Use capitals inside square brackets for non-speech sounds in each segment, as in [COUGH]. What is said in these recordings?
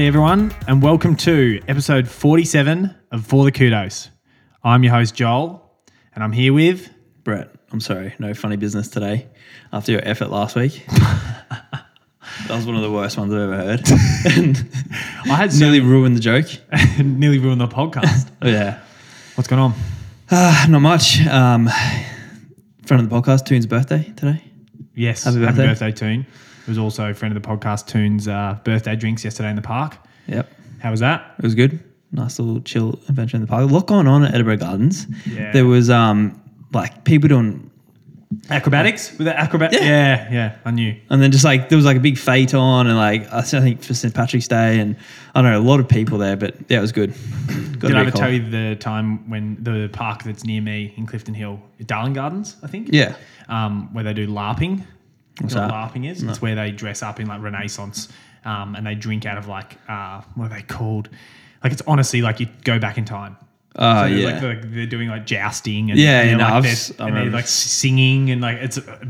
Hey everyone, and welcome to episode 47 of For the Kudos. I'm your host Joel, and I'm here with Brett, I'm sorry, no funny business today after your effort last week. [LAUGHS] that was one of the worst ones I've ever heard. and [LAUGHS] I had nearly ruined the joke. [LAUGHS] nearly ruined the podcast. Oh, yeah. What's going on? Uh, [SIGHS] not much. Um, friend of the podcast, Toon's birthday today. Yes, Happy happy birthday. birthday, Toon. Was also a friend of the podcast, Toon's uh, birthday drinks yesterday in the park. Yep. How was that? It was good. Nice little chill adventure in the park. A lot going on at Edinburgh Gardens. Yeah. There was um like people doing Acrobatics? With that acrobat? Yeah. yeah, yeah, I knew. and then just like there was like a big phaeton and like I think for St. Patrick's Day and I don't know, a lot of people there, but yeah, it was good. Did I ever tell you the time when the park that's near me in Clifton Hill, Darling Gardens, I think? Yeah. um, where they do LARPing. What's you know what LARPing is? It's where they dress up in like Renaissance um, and they drink out of like, uh, what are they called? Like it's honestly like you go back in time. Oh So there's, yeah. like, they're, they're doing like jousting and Yeah, yeah, like, I've they're- and they're like singing and like it's, uh,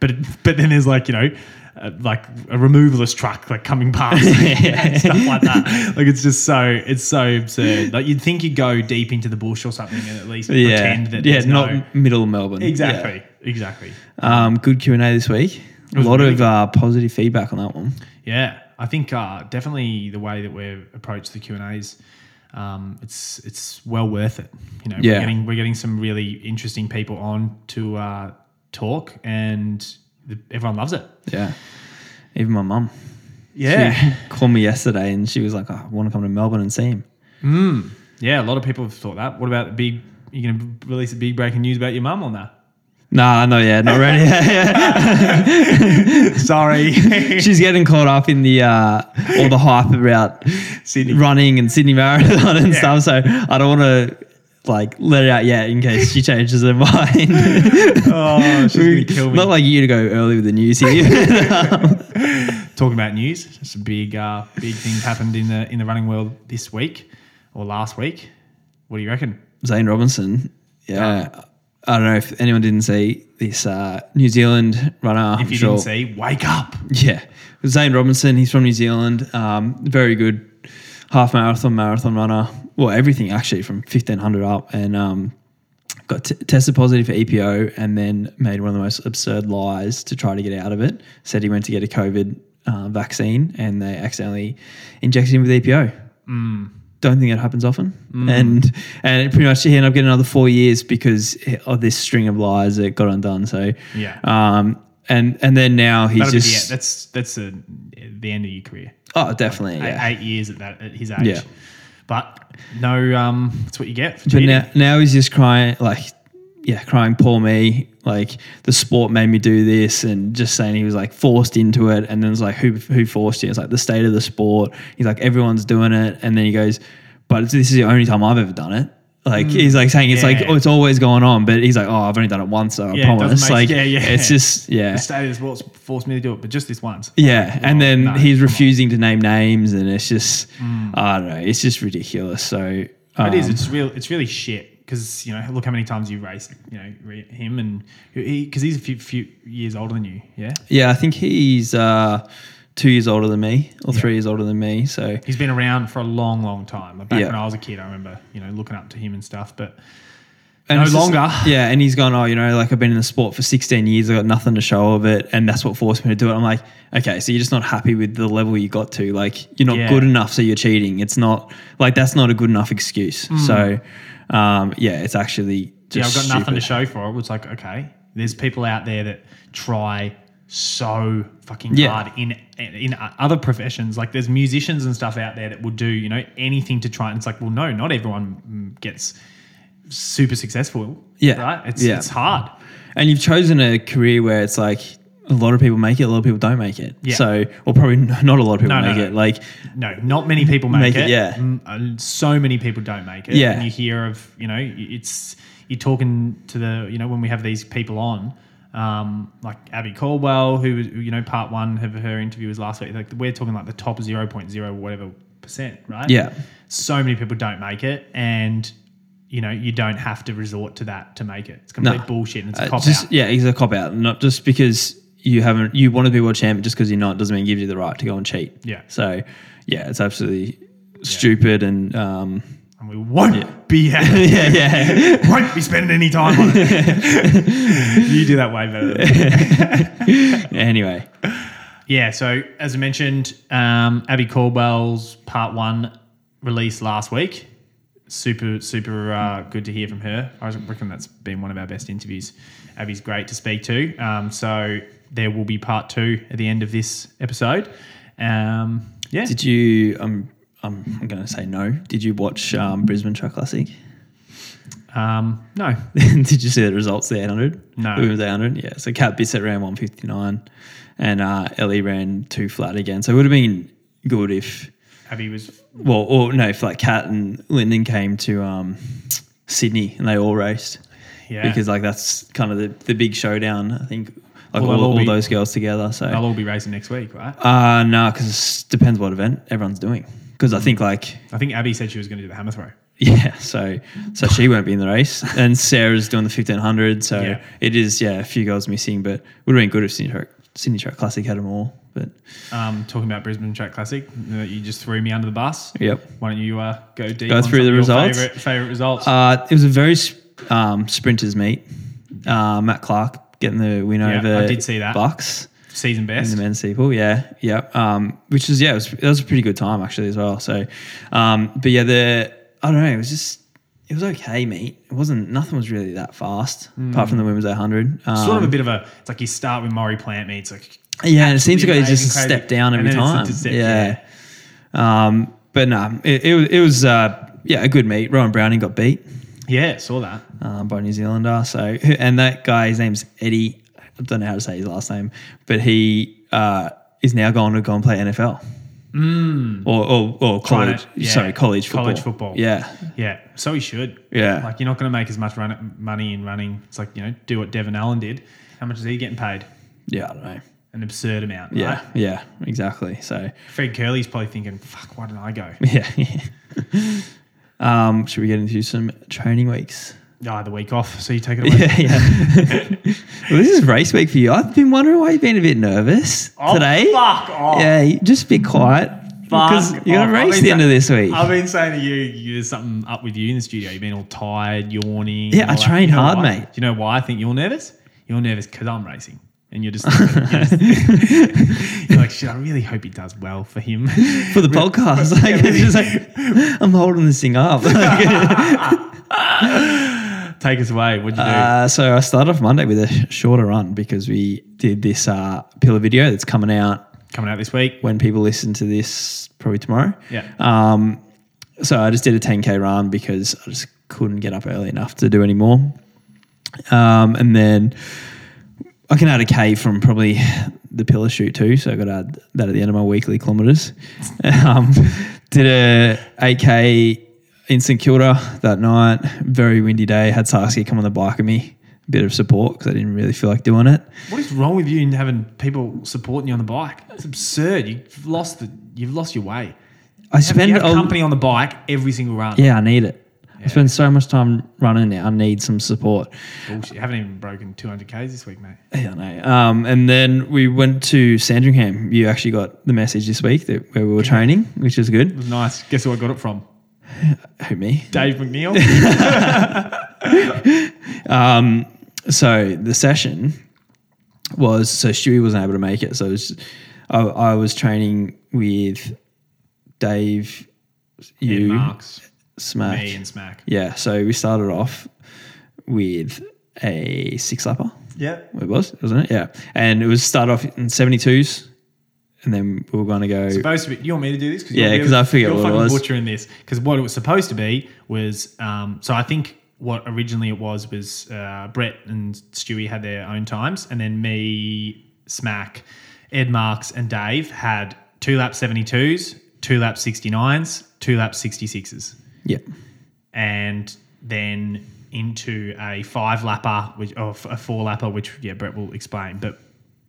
but but then there's like you know. Uh, like a removalist truck, like coming past, [LAUGHS] and stuff like that. Like it's just so it's so absurd. Like you'd think you'd go deep into the bush or something and at least yeah. pretend that yeah, not no middle of Melbourne. exactly, exactly. Um, good Q and A this week. A lot really of uh, positive feedback on that one. Yeah, I think uh, definitely the way that we've approached the Q and A's, um, it's it's well worth it. You know, Yeah. we're getting we're getting some really interesting people on to uh, talk, and the, everyone loves it. Yeah. Even my mum. Yeah, She [LAUGHS] called me yesterday and she was like, oh, I want to come to Melbourne and see him. yeah. A lot of people have thought that. What about the big? You're going to release a big breaking news about your mum on that? Nah, no, yeah, not ready. [LAUGHS] Sorry, [LAUGHS] She's getting caught up in the uh, all the hype about Sydney. running and Sydney Marathon and Yeah. stuff. So I don't want to like let it out yet in case she changes her mind. [LAUGHS] Oh, she's gonna kill me. Not like you to go early with the news here. Talking about news, some big uh, big things happened in the in the running world this week or last week. What do you reckon? Zane Robertson. Yeah. I don't know if anyone didn't see this uh, New Zealand runner. If you sure. didn't see, wake up. Yeah. Zane Robertson, he's from New Zealand. Um, very good half marathon, marathon runner. Well, everything actually from 1500 up. And um, got t- tested positive for EPO and then made one of the most absurd lies to try to get out of it. Said he went to get a COVID uh, vaccine and they accidentally injected him with EPO. Don't think that happens often, and and pretty much he ended up getting another four years because of this string of lies that got undone. So Yeah. um, and and then now he's That'll the just end. That's that's the the end of your career. oh definitely Eight- yeah. Eight, years at that at his age. Yeah. But no, um, that's what you get for But now now he's just crying like yeah crying poor me like the sport made me do this and just saying he was like forced into it and then it's like who who forced you it's like the state of the sport he's like everyone's doing it and then he goes but this is the only time I've ever done it like he's like saying it's like oh it's always going on but he's like oh I've only done it once so I Yeah, promise make- like [LAUGHS] yeah, yeah. it's just yeah the state of the sports forced me to do it, but just this once. Yeah, and Oh, then no, he's come on. refusing to name names, and it's just I don't know, it's just ridiculous. So um, It is. It's real. It's really shit because you know look how many times you've raced. You know re- him and he because he's a few, few years older than you. Yeah, yeah, I think he's uh, two years older than me, or Yeah. three years older than me. So he's been around for a long, long time. Like back Yeah. when I was a kid, I remember you know looking up to him and stuff. But and No it's just- longer. yeah, and he's gone. Oh, you know, like I've been in the sport for sixteen years. I got nothing to show of it, and that's what forced me to do it. I'm like, okay, so you're just not happy with the level you got to. Like you're not Yeah. good enough, so you're cheating. It's not like that's not a good enough excuse. So um, yeah, it's actually yeah, I've got nothing to show for it. It's like okay, there's people out there that try so fucking Yeah. hard in in other professions. Like there's musicians and stuff out there that will do you know anything to try. And it's like, well, no, not everyone gets super successful. Yeah. right. It's Yeah. it's hard. And you've chosen a career where it's like a lot of people make it, a lot of people don't make it. Yeah. So, or probably not a lot of people No, no, make no. it. Like, No, not many people make, Make it. it, yeah. Mm, uh, so many people don't make it. Yeah. And you hear of, you know, it's you're talking to the, you know, when we have these people on, um, like Abbey Caldwell, who you know, part one of her interview was last week. Like we're talking like the top 0.0 whatever percent, right? Yeah. So many people don't make it, and you know, you don't have to resort to that to make it. It's complete No. bullshit and it's a Uh, cop just out. yeah, he's a cop out. Not just because you haven't you want to be world champion just because you're not doesn't mean it gives you the right to go and cheat. Yeah. So yeah, it's absolutely stupid and um, And we won't be [LAUGHS] yeah, yeah. won't be spending any time on it. [LAUGHS] you do that way better. Than [LAUGHS] anyway, Yeah, so as I mentioned, um, Abbey Caldwell's part one released last week. Super, super uh, good to hear from her. I reckon that's been one of our best interviews. Abbey's great to speak to. Um, so there will be part two at the end of this episode. Um, yeah. did you? Um, I'm I'm going to say no. Did you watch um, Brisbane Track Classic? Um, no. [LAUGHS] Did you see the results? The 800. No. Women's 800. Yeah. So Kat Bisset ran 159, and uh, Ellie ran two flat again. So it would have been good if Abbey was. well, or no, if like Cat and Lyndon came to um, Sydney and they all raced. Yeah. because like that's kind of the, the big showdown. I think like Well, all, all all be- those girls together. So They'll all be racing next week, right? uh no, because it depends what event everyone's doing. Because I think like I think Abbey said she was going to do the hammer throw. yeah, so so she won't be in the race, and Sarah's doing the fifteen hundred. So Yeah. it is yeah a few girls missing, but would have been good if Sydney Track, Sydney Track Classic had them all. But Um, talking about Brisbane Track Classic, you just threw me under the bus. yep, Why don't you uh, go deep? Go through the results? Favorite, favorite results. uh, it was a very um, sprinters meet. Uh, Matt Clarke getting the win Yeah, over I did see that. Bucks. Season best in the men's steeple. Yeah, yeah. Um, which is yeah, it was, it was a pretty good time actually as well. So, um, but yeah, the I don't know, it was just it was okay, mate. It wasn't nothing was really that fast apart from the women's 800. Um, sort of a bit of a. It's like you start with Maurie Plant meets like yeah, and it seems to go absolutely just a step down every time. step- yeah. Um, but no, it, it was it was uh, yeah a good meet. Rohan Browning got beat. Yeah, saw that. um, by New Zealander. So, [LAUGHS] and that guy, his name's Eddie. I don't know how to say his last name, but he uh, is now going to go and play NFL or or, or college. yeah, Sorry, college football. college football. Yeah, Yeah, so he should. Yeah. like you're not going to make as much run, money in running. It's like you know, do what Devon Allen did. How much is he getting paid? yeah, I don't know. An absurd amount. Yeah, right? yeah, exactly. So, Fred Kerley's probably thinking, "Fuck, why didn't I go?" [LAUGHS] yeah. [LAUGHS] um, should we get into some training weeks? Ah, the week off, so you take it [LAUGHS] away. Yeah, yeah. [LAUGHS] well, this is race week for you. I've been wondering why you've been a bit nervous Oh, today. Fuck off. Yeah, just be quiet because you're off. gonna race the end of this week. I've been saying to you, you, there's something up with you in the studio. You've been all tired, yawning. Yeah, I train hard, why? mate. Do you know why I think you're nervous? You're nervous because I'm racing. And you're just, you're, just- [LAUGHS] [LAUGHS] you're like, shit, I really hope he does well for him. [LAUGHS] for the podcast. Like, it's just like, I'm holding this thing up. Take us away. What'd you do? uh, so I started off Monday with a shorter run because we did this uh, pillar video that's coming out Coming out this week. when people listen to this, probably tomorrow. Yeah. Um, so I just did a 10k run because I just couldn't get up early enough to do any more. Um, and then I can add a K from probably the pillar shoot too. So I got to add that at the end of my weekly kilometers. [LAUGHS] Um, did a 8k in St Kilda that night. Very windy day. Had Saskia come on the bike with me. A bit of support because I didn't really feel like doing it. What is wrong with you in having people supporting you on the bike? It's absurd. You've lost the, you've lost your way. I Have spend you had a- company on the bike every single run. Yeah, I need it. I spend so much time running now. I need some support. Bullshit. You haven't even broken 200 Ks this week, mate. Yeah, I know. Um, and then we went to Sandringham. You actually got the message this week that where we were training, which is It good. was nice. Guess who I got it from? Who me? Dave McNeill. [LAUGHS] [LAUGHS] Um, so the session was so Stewie wasn't able to make it. So it was, I, I was training with Dave, you, you, Marks, Smack. me, and Smack. Yeah. So we started off with a six lapper. Yeah. It was, wasn't it? Yeah. And it was start off in 72s. And then we were going to go. Supposed to be. You want me to do this? Yeah, you're 'cause I forget you're what it fucking was. butchering this because what it was supposed to be was. Um, so I think what originally it was was uh, Brett and Stewie had their own times, and then me, Smack, Ed Marks, and Dave had two lap seventy twos, two lap sixty nines, two lap sixty sixes. Yeah. and then into a five lapper, which or a four lapper, which yeah, Brett will explain. But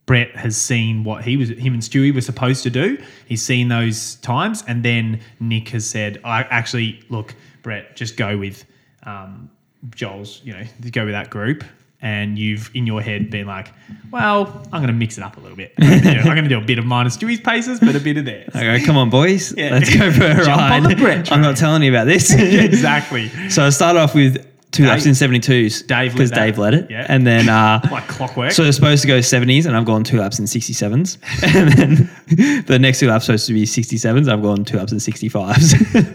Brett has seen what he was, him and Stewie were supposed to do. He's seen those times, and then Nick has said, "I actually look, Brett, just go with um, Joel's. You know, go with that group." And you've in your head been like, well, I'm going to mix it up a little bit. I'm going to do a bit of minus Stewie's paces, but a bit of theirs. I go, come on, boys, Yeah. let's go for a [LAUGHS] Jump ride. on the Brett I'm not telling you about this. [LAUGHS] exactly. so I started off with two Dave- laps in 72s Dave because. Dave led it, Yeah. and then uh, [LAUGHS] Like clockwork. so it's supposed to go 70s, and I've gone two laps in 67s, and then the next two laps supposed to be 67s. I've gone two laps in 65s.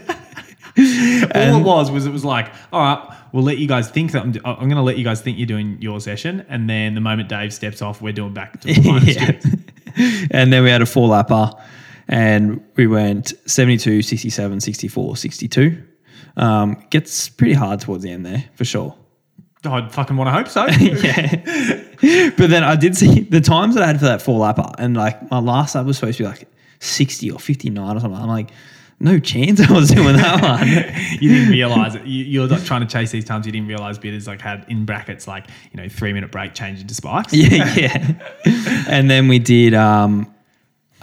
All it was was it was like, all right, we'll let you guys think that I'm, I'm going to let you guys think you're doing your session, and then the moment Dave steps off, we're doing back to the [LAUGHS] Yeah. [LAUGHS] And then we had a four lapper and we went 72, 67, 64, 62. Um, gets pretty hard towards the end there for sure. I'd fucking want to hope so. [LAUGHS] yeah. but then I did see the times that I had for that four lapper and like my last lap was supposed to be like 60 or 59 or something. I'm like, no chance I was doing that [LAUGHS] one. you didn't realize it. You, you're like trying to chase these times. You didn't realize bitters like had in brackets like you know three minute break change into spikes. yeah, [LAUGHS] yeah. And then we did um,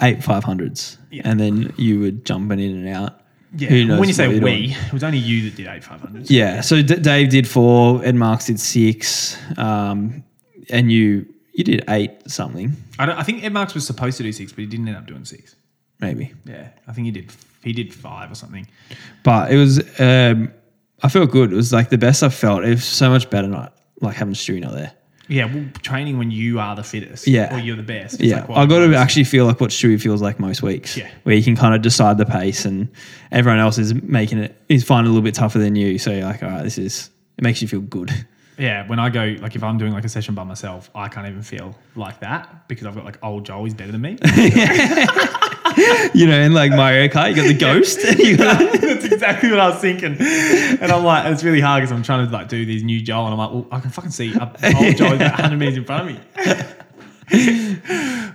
eight 500s. Yeah. And then you were jumping in and out. Yeah. Who knows when you say we, doing. it was only you that did eight five hundreds. Yeah. So D- Dave did four, Ed Marks did six, um, and you you did eight something I, don't, I think Ed Marks was supposed to do six, but he didn't end up doing six. maybe. Yeah, I think he did. He did five or something. But it was um, I felt good. It was like the best I've felt. It was so much better not like having Stewie not there. Yeah, well, training when you are the fittest. Yeah. or you're the best. It's Yeah, like, I got to actually feel like what Stewie feels like most weeks. Yeah. where you can kind of decide the pace, and everyone else is making it is finding it a little bit tougher than you. So you're like, all right, this is it makes you feel good. Yeah, when I go like if I'm doing like a session by myself, I can't even feel like that because I've got like old Joel. He's better than me. [LAUGHS] [LAUGHS] [LAUGHS] you know, in like Mario Kart, you got the ghost. [LAUGHS] you got [LAUGHS] That's exactly what I was thinking. And I'm like, it's really hard because I'm trying to like do these new Joel, and I'm like, well, I can fucking see up [LAUGHS] old Joel about 100 meters in front of me.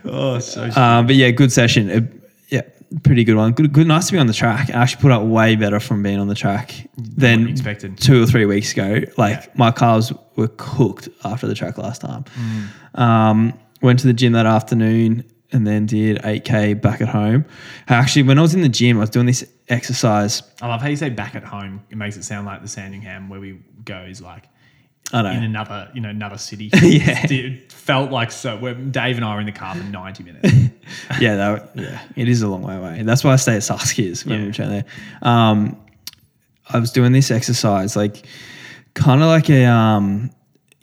oh, so Um, but yeah, good session. Uh, yeah, pretty good one. Good, good, nice to be on the track. I actually put up way better from being on the track than expected. two or three weeks ago. Like my cars were cooked after the track last time. Mm. Um, went to the gym that afternoon and then did 8k back at home. Actually, when I was in the gym, I was doing this exercise. I love how you say back at home. It makes it sound like the Sandringham where we go is like I know. in another, you know, another city. [LAUGHS] Yeah. It felt like so. Where Dave and I were in the car for 90 minutes. [LAUGHS] yeah, that, yeah, it is a long way away. That's why I stay at Saskia's when Yeah. we train there. Um, I was doing this exercise, like kind of like a um,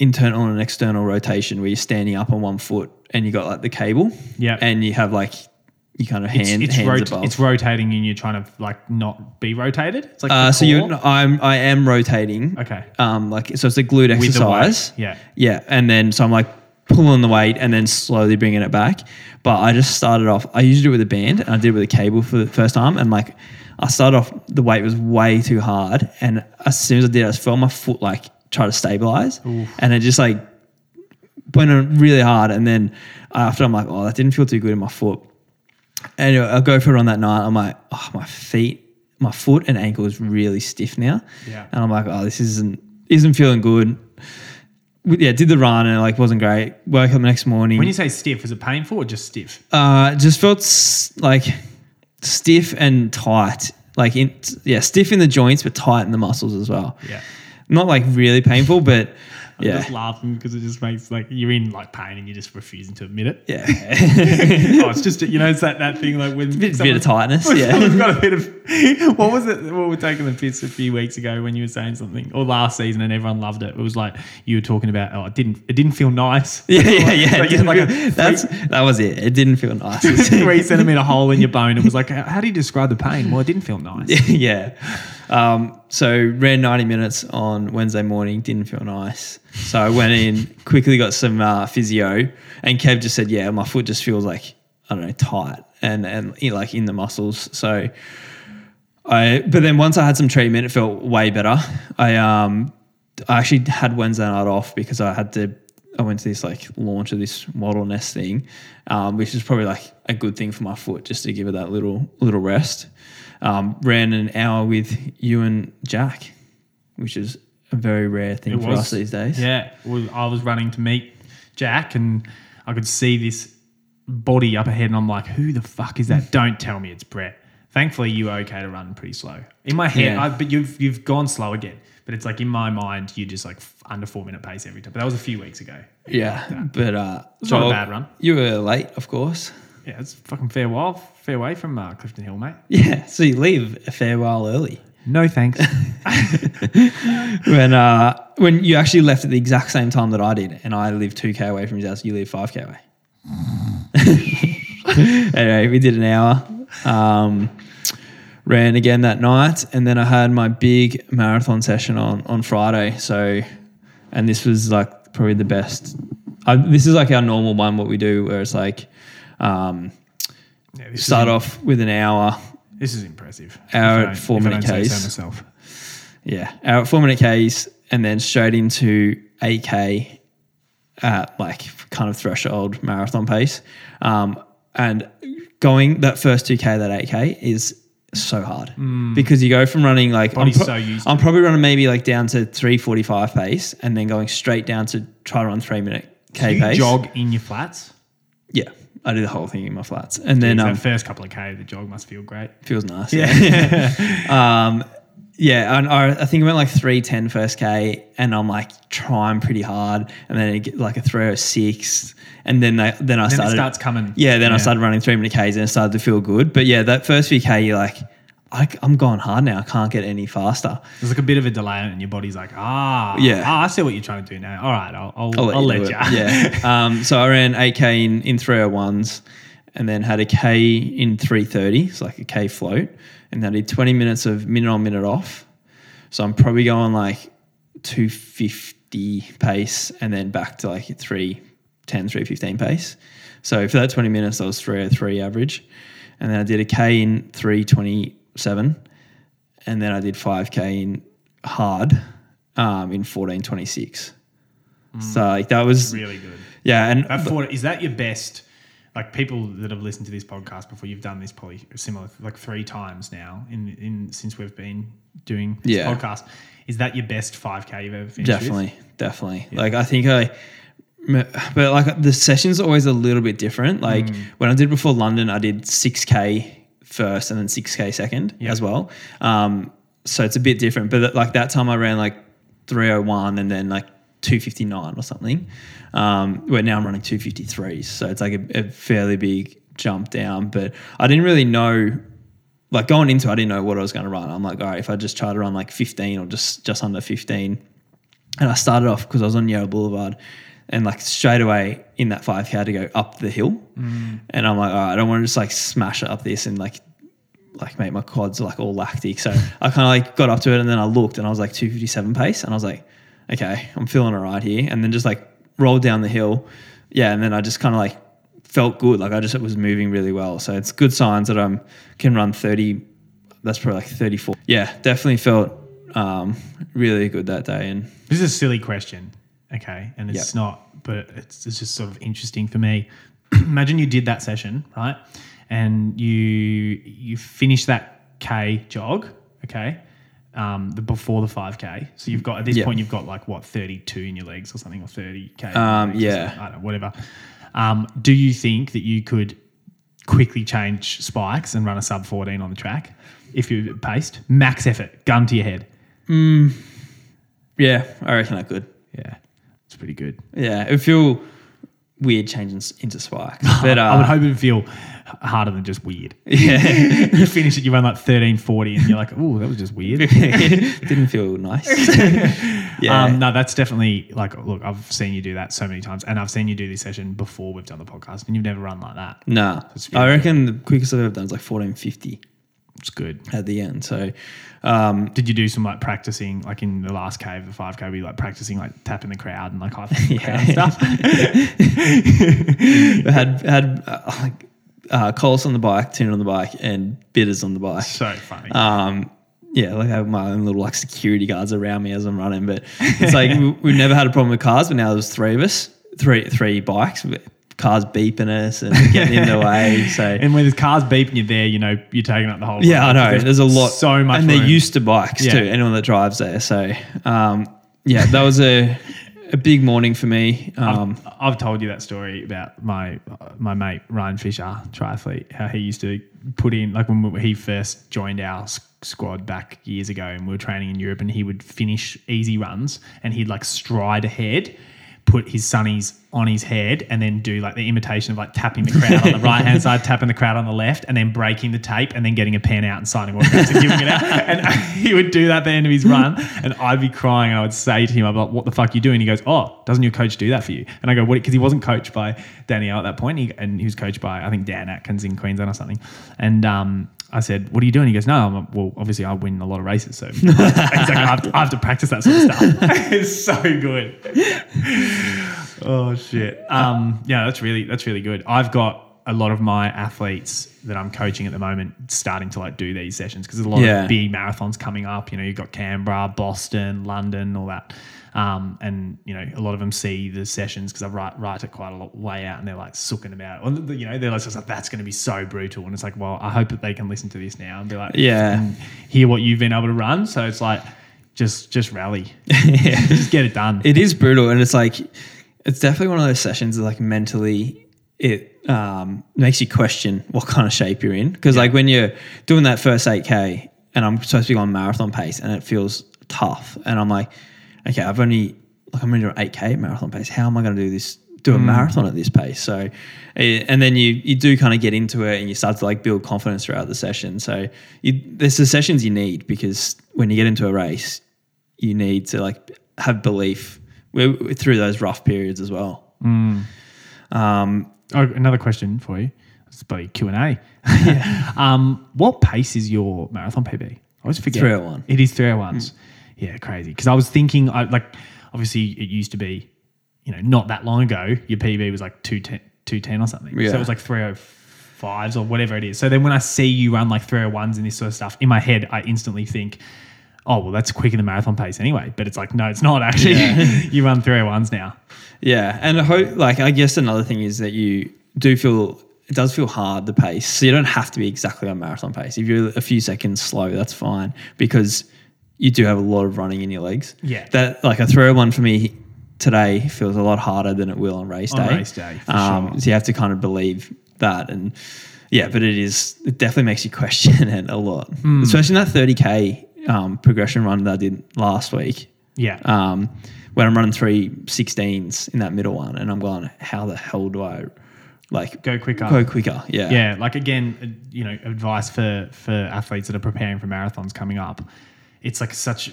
internal and external rotation, where you're standing up on one foot and you got like the cable, Yeah. and you have like you kind of It's, hand it's, hands rot- above. it's rotating and you're trying to like not be rotated. It's like uh, so you. I'm, I am rotating. Okay. Um, like so, it's a glute With exercise. Yeah. Yeah, and then so I'm like pulling the weight and then slowly bringing it back. But I just started off. I usually do it with a band, and I did it with a cable for the first time. And like, I started off. The weight was way too hard, and as soon as I did, I just felt my foot like try to stabilize, and it just like went on really hard. And then after, I'm like, oh, that didn't feel too good in my foot. Anyway, I go for it on that night. I'm like, oh, my feet, my foot and ankle is really stiff now. Yeah. And I'm like, oh, this isn't isn't feeling good. Yeah, did the run and it like wasn't great. Woke up the next morning. When you say stiff, was it painful or just stiff? uh, just felt s- like stiff and tight. Like in yeah, stiff in the joints but tight in the muscles as well. Yeah. Not like really painful, but [LAUGHS] I'm yeah, just laughing because it just makes like you're in like pain and you're just refusing to admit it. yeah. [LAUGHS] oh, it's just you know, it's that, that thing like when bit, bit someone- of tightness. [LAUGHS] Yeah. someone's got a bit of what was it? What we were taking the piss a few weeks ago when you were saying something, or last season, and everyone loved it. It was like you were talking about. Oh, it didn't. It didn't feel nice. Yeah, yeah, yeah. Like, like a feel- that's that was it. It didn't feel nice. three centimeter hole in your bone. It was like, how, how do you describe the pain? Well, it didn't feel nice. yeah. Um, so ran 90 minutes on Wednesday morning, didn't feel nice. So I went in, quickly got some uh, physio, and Kev just said, "Yeah, my foot just feels like I don't know, tight and and you know, like in the muscles." So I, but then once I had some treatment, it felt way better. I um, I actually had Wednesday night off because I had to. I went to this like launch of this model nest thing, um, which is probably like a good thing for my foot just to give it that little little rest. Um, ran an hour with you and Jack, which is a very rare thing It for was. us these days. Yeah, I was running to meet Jack, and I could see this body up ahead, and I'm like, "Who the fuck is that? [LAUGHS] Don't tell me it's Brett." Thankfully, you were okay to run pretty slow. In my head, Yeah. I, but you've you've gone slow again. But it's like in my mind, you're just like under four minute pace every time. But that was a few weeks ago. Yeah, but uh, It's not a bad run. You were late, of course. Yeah, it's fucking farewell, way from uh, Clifton Hill, mate. [LAUGHS] Yeah, so you leave a fair while early. No thanks. [LAUGHS] [LAUGHS] When uh, when you actually left at the exact same time that I did, and I live two k away from his house, you live five k away. anyway, we did an hour. Um, ran again that night, and then I had my big marathon session on on Friday. So, and this was like probably the best. I, this is like our normal one, what we do, where it's like um, Yeah, start is, off with an hour, This is impressive. Hour at four minute don't so case. Yeah, hour at four minute Ks and then straight into 8K at like kind of threshold marathon pace. Um, and going that first 2K, that 8K is so hard because you go from running like, I'm, Mm. Body's so used I'm probably running maybe like down to 345 pace and then going straight down to try to run three minute K pace. jog in your flats? Yeah, I do the whole thing in my flats. And then That um, first couple of K, the jog must feel great. feels nice. Yeah. [LAUGHS] um, yeah, and I, I think I went like 310 first K, and I'm like trying pretty hard, and then it get like a 306, and then I, then I Then started. it starts coming. yeah, then I started running three minute Ks, and it started to feel good. But yeah, that first few K, you're like, I, I'm going hard now. I can't get any faster. There's like a bit of a delay and your body's like, ah, Yeah. ah, I see what you're trying to do now. All right, I'll, I'll, I'll I'll, let, let, you. you. do it. Yeah. [LAUGHS] um, so I ran 8K in, in 301s and then had a K in 330, so like a K float. And then I did 20 minutes of minute on, minute off. So I'm probably going like 250 pace and then back to like 310, 315 pace. So for that 20 minutes, I was 303 average. And then I did a K in 327. And then I did 5K in hard um, in 1426. So like that was really good. yeah, and That for, is that your best? Like people that have listened to this podcast before, you've done this probably similar, like three times now in in since we've been doing this Yeah. podcast. Is that your best five k you've ever finished? with? definitely, definitely. Like I think I, but like the session's always a little bit different. Like Mm. when I did before London, I did six k first and then six k second Yep. as well. Um, so it's a bit different. But like that time, I ran like three oh one and then like two fifty nine or something. Um, where now I'm running two fifty three. So it's like a, a fairly big jump down. But I didn't really know like going into it, I didn't know what I was going to run. I'm like, all right, if I just try to run like 15 or just just under 15, and I started off because I was on Yarra Boulevard, and like straight away in that 5k I had to go up the hill, and I'm like, all right, I don't want to just like smash it up this and like like make my quads like all lactic. So I kind of like got up to it, and then I looked, and I was like 257 pace, and I was like, okay, I'm feeling all right here, and then just like rolled down the hill, yeah, and then I just kind of like felt good. Like I just was moving really well. So it's good signs that I'm can run 30. That's probably like 34. Yeah, definitely felt um, really good that day. And This is a silly question, okay, and it's Yep. not, but it's, it's just sort of interesting for me. [CLEARS THROAT] Imagine you did that session, right, and you you finish that K jog, okay, um, the before the five K. So you've got at this Yep. point you've got like what thirty two in your legs or something, or thirty K. Um, yeah. I don't know, whatever. Um, do you think that you could quickly change spikes and run a sub fourteen on the track if you paced max effort, gun to your head? yeah, I reckon I could. Yeah, it's pretty good. Yeah, it would feel weird changing into spikes. [LAUGHS] But uh, I would hope it'd feel harder than just weird. [LAUGHS] yeah, you finish it, you run like thirteen forty, and you're like, "Oh, that was just weird." [LAUGHS] didn't feel nice. yeah, Um, no, that's definitely like, look, I've seen you do that so many times, and I've seen you do this session before we've done the podcast, and you've never run like that. nah. It's I reckon the quickest I've ever done is like fourteen fifty It's good. at the end. So um, Did you do some like practicing, like in the last cave, the five k, you like practicing like tapping the crowd and like high fiving the [LAUGHS] crowd and stuff? [LAUGHS] Had had uh, like uh, Coles on the bike, Tin on the bike, and Bitters on the bike. so funny. Um, yeah, like I have my own little like security guards around me as I'm running. But it's like [LAUGHS] we, we've never had a problem with cars, but now there's three of us, three three bikes, cars beeping us and getting in the [LAUGHS] way. So and when there's cars beeping you there, you know you're taking up the whole. yeah, I know. There's, a lot, so much, and they're used to bikes Yeah. too. Anyone that drives there, so um, yeah, that was a a big morning for me. Um, I've told you that story about my my mate Ryan Fisher, triathlete, how he used to put in like when he first joined our squad back years ago, and we were training in Europe, and he would finish easy runs, and he'd like stride ahead, put his sunnies on his head, and then do like the imitation of like tapping the crowd on the right hand [LAUGHS] side, tapping the crowd on the left, and then breaking the tape, and then getting a pen out and signing autographs and giving it out. [LAUGHS] And [LAUGHS] he would do that at the end of his run, and I'd be crying, and I would say to him, "I'm like, what the fuck are you doing?" He goes, "Oh, doesn't your coach do that for you?" And I go, "What?" Because he wasn't coached by Danielle at that point, he, and he was coached by I think Dan Atkins in Queensland or something. And um, I said, "What are you doing?" He goes, "No, I'm well, obviously I win a lot of races, so [LAUGHS] like, I, have to, I have to [LAUGHS] practice that sort of stuff." [LAUGHS] it's so good. oh shit. Um, yeah, that's really that's really good. I've got a lot of my athletes that I'm coaching at the moment starting to like do these sessions because there's a lot Yeah. of big marathons coming up. You know, you've got Canberra, Boston, London, all that. Um, and you know, a lot of them see the sessions because I write write it quite a lot way out, and they're like sooking about it. Or, you know, they're like, that's going to be so brutal, and it's like, well, I hope that they can listen to this now and be like, Yeah. hear what you've been able to run. So it's like, just just rally, [LAUGHS] just get it done. it is brutal, and it's like it's definitely one of those sessions that like mentally it um, makes you question what kind of shape you're in because like when you're doing that first 8k and I'm supposed to be on marathon pace and it feels tough and I'm like okay I've only like I'm going to do an 8k marathon pace how am I going to do this do a marathon at this pace so eh, and then you you do kind of get into it and you start to like build confidence throughout the session so you, there's the sessions you need because when you get into a race you need to like have belief through those rough periods as well um, Oh, another question for you. It's bloody Q and A. [LAUGHS] [LAUGHS] Um, what pace is your marathon PB? I always forget. 301. It is three hundred ones. Yeah, crazy. Because I was thinking, I like, obviously, it used to be, you know, not that long ago, your PB was like 210, 210 or something. So it was like three hundred fives or whatever it is. So then when I see you run like three hundred ones and this sort of stuff, in my head, I instantly think. Oh well, that's quicker than marathon pace anyway. But it's like no, it's not actually. [LAUGHS] you run three hundred ones now. yeah, and I hope like I guess another thing is that you do feel it does feel hard the pace, so you don't have to be exactly on marathon pace. If you're a few seconds slow, that's fine because you do have a lot of running in your legs. Yeah. that like a throw one for me today feels a lot harder than it will on race On day. race day, um, sure. So you have to kind of believe that and. Yeah, but it is. It definitely makes you [LAUGHS] question it a lot, Hmm. especially in that 30k um, progression run that I did last week Yeah. um, when I'm running three 16s in that middle one, and I'm going, how the hell do I like Go quicker. Go quicker, yeah, yeah like again uh, you know advice for for athletes that are preparing for marathons coming up it's like such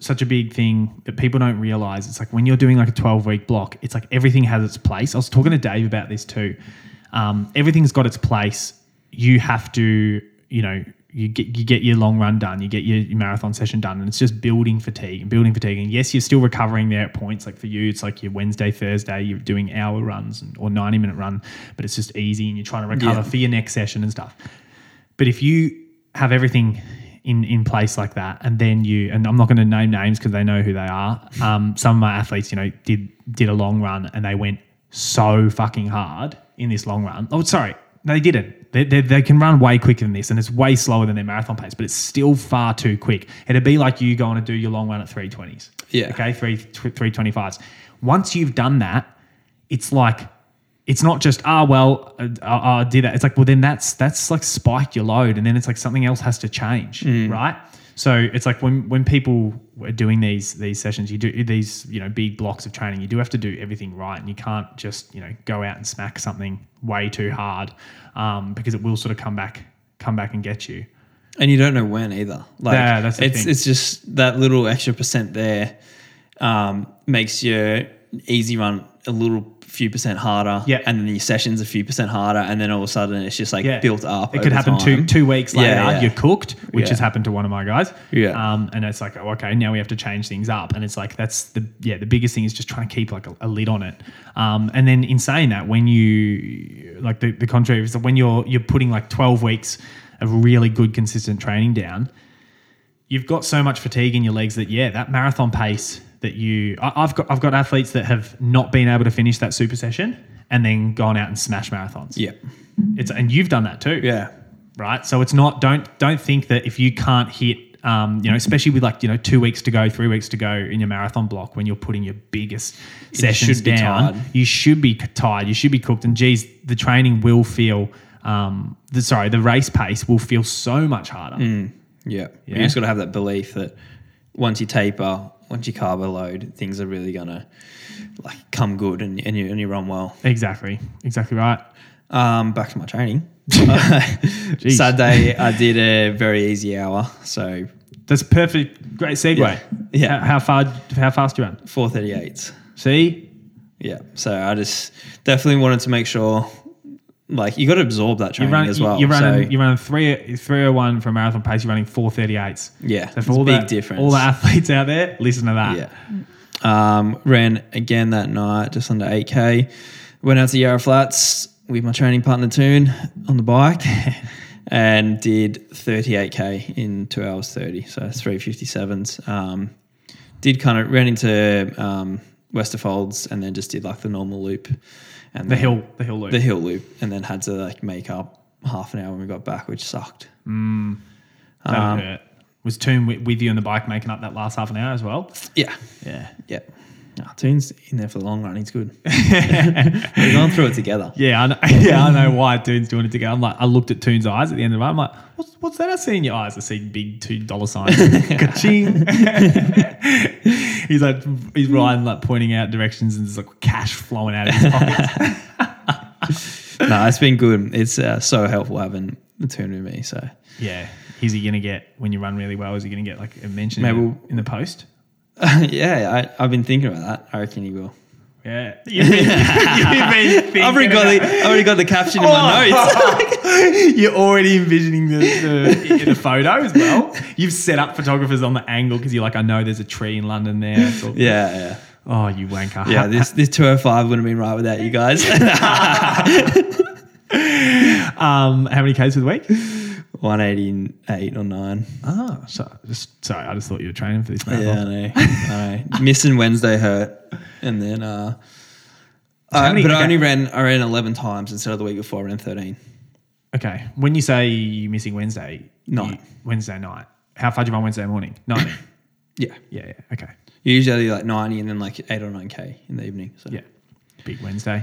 such a big thing that people don't realize it's like when you're doing like a 12 week block it's like everything has its place i was talking to dave about this too um, everything's got its place you have to you know you get you get your long run done, you get your, your marathon session done, and it's just building fatigue and building fatigue. And yes, you're still recovering there at points. Like for you, it's like your Wednesday, Thursday, you're doing hour runs and, or 90 minute run, but it's just easy and you're trying to recover Yeah. for your next session and stuff. But if you have everything in in place like that, and then you and I'm not going to name names because they know who they are. Um, some of my athletes, you know, did did a long run and they went so fucking hard in this long run. Oh, sorry, no, they didn't. They, they, they can run way quicker than this, and it's way slower than their marathon pace, but it's still far too quick. It'd be like you going to do your long run at 320s. Yeah. Okay, three, 325s. Once you've done that, it's like it's not just ah well uh, I, I did that. It's like well then that's that's like spiked your load, and then it's like something else has to change, right? So it's like when when people are doing these these sessions, you do these you know big blocks of training. You do have to do everything right, and you can't just you know go out and smack something way too hard um, because it will sort of come back come back and get you. and you don't know when either. Like Yeah, that's it's thing. it's just that little extra percent there um, makes your easy run a little few percent harder. Yeah. and then your sessions a few percent harder, and then all of a sudden it's just like Yeah. built up. It could happen two time. two weeks later. Yeah, yeah. You're cooked, which has happened to one of my guys. Yeah. Um, and it's like, oh, okay, now we have to change things up. And it's like that's the yeah the biggest thing is just trying to keep like a, a lid on it. Um, and then in saying that, when you like the the contrary is that when you're you're putting like 12 weeks of really good consistent training down, you've got so much fatigue in your legs that yeah, that marathon pace that you I, I've got I've got athletes that have not been able to finish that super session and then gone out and smash marathons. Yeah, It's and you've done that too yeah, right? So it's not don't don't think that if you can't hit Um, you know, especially with like you know two weeks to go, three weeks to go in your marathon block when you're putting your biggest sessions should be down. You should be tired. You should be cooked. And geez, the training will feel. Um, the, sorry, the race pace will feel so much harder. Yeah. Yeah. You just got to have that belief that once you taper, once you carbo load, things are really going to like come good and, and, you, and you run well. Exactly, exactly right. Um, back to my training. [LAUGHS] [LAUGHS] Saturday, I did a very easy hour. So That's perfect. Great segue. Yeah. Yeah. How, how far? How fast do you run? Four thirty eight. See, Yeah. So I just definitely wanted to make sure, like, you got to absorb that training run. as well. You're running. So, you're running three three oh one for a marathon pace. You're running four thirty eights. yeah. So for all big the, difference. all the athletes out there, listen to that. Yeah. Um, ran again that night, just under 8K. Went out to Yarra Flats with my training partner Toon on the bike [LAUGHS] and did 38K in two hours 30. So 357s. Um, did kind of ran into um, Westerfolds and then just did like the normal loop. And The then- hill, the hill loop. The hill loop. And then had to like make up half an hour when we got back, which sucked. that um, hurt. Was Toon with, with you on the bike making up that last half an hour as well? Yeah. Yeah. Yeah. Oh, Toon's in there for the long run. He's good. [LAUGHS] We've gone through it together. Yeah, I know, [LAUGHS] yeah, I know why Toon's doing it together. I'm like, I looked at Toon's eyes at the end of the run. I'm like, what's, what's that I see in your eyes? I see big two dollar signs. [LAUGHS] Ka-ching. he's like, he's riding, like pointing out directions and there's like cash flowing out of his pockets. no, it's been good. It's uh, so helpful having the Toon with me. So yeah. Is he going to get, when you run really well, is he going to get like a mention Maybe in, we'll- in the post? [LAUGHS] yeah, I, I've been thinking about that. I reckon he will. Yeah. You've been, [LAUGHS] you've been [LAUGHS] I've already got the about- I already got the caption in my notes. You're already envisioning the, the, the photo as well. You've set up photographers on the angle because you're like, I know there's a tree in London there. Yeah, yeah, Oh, you wanker. yeah. This this 205 wouldn't have been right without you guys. um, how many Ks for the week? 188 or nine. Oh, so, just, sorry. I just thought you were training for this Yeah, marathon. I know. I know. [LAUGHS] Missing Wednesday hurt, and then uh, uh, many- but I only ran I ran 11 times instead of the week before. I ran 13. Okay. When you say you're missing Wednesday, Night. you- Wednesday night. How far do you run Wednesday morning? 90. [COUGHS] Yeah, yeah, yeah. Okay. usually like 90 and then like eight or 9k in the evening. So Yeah. Big Wednesday.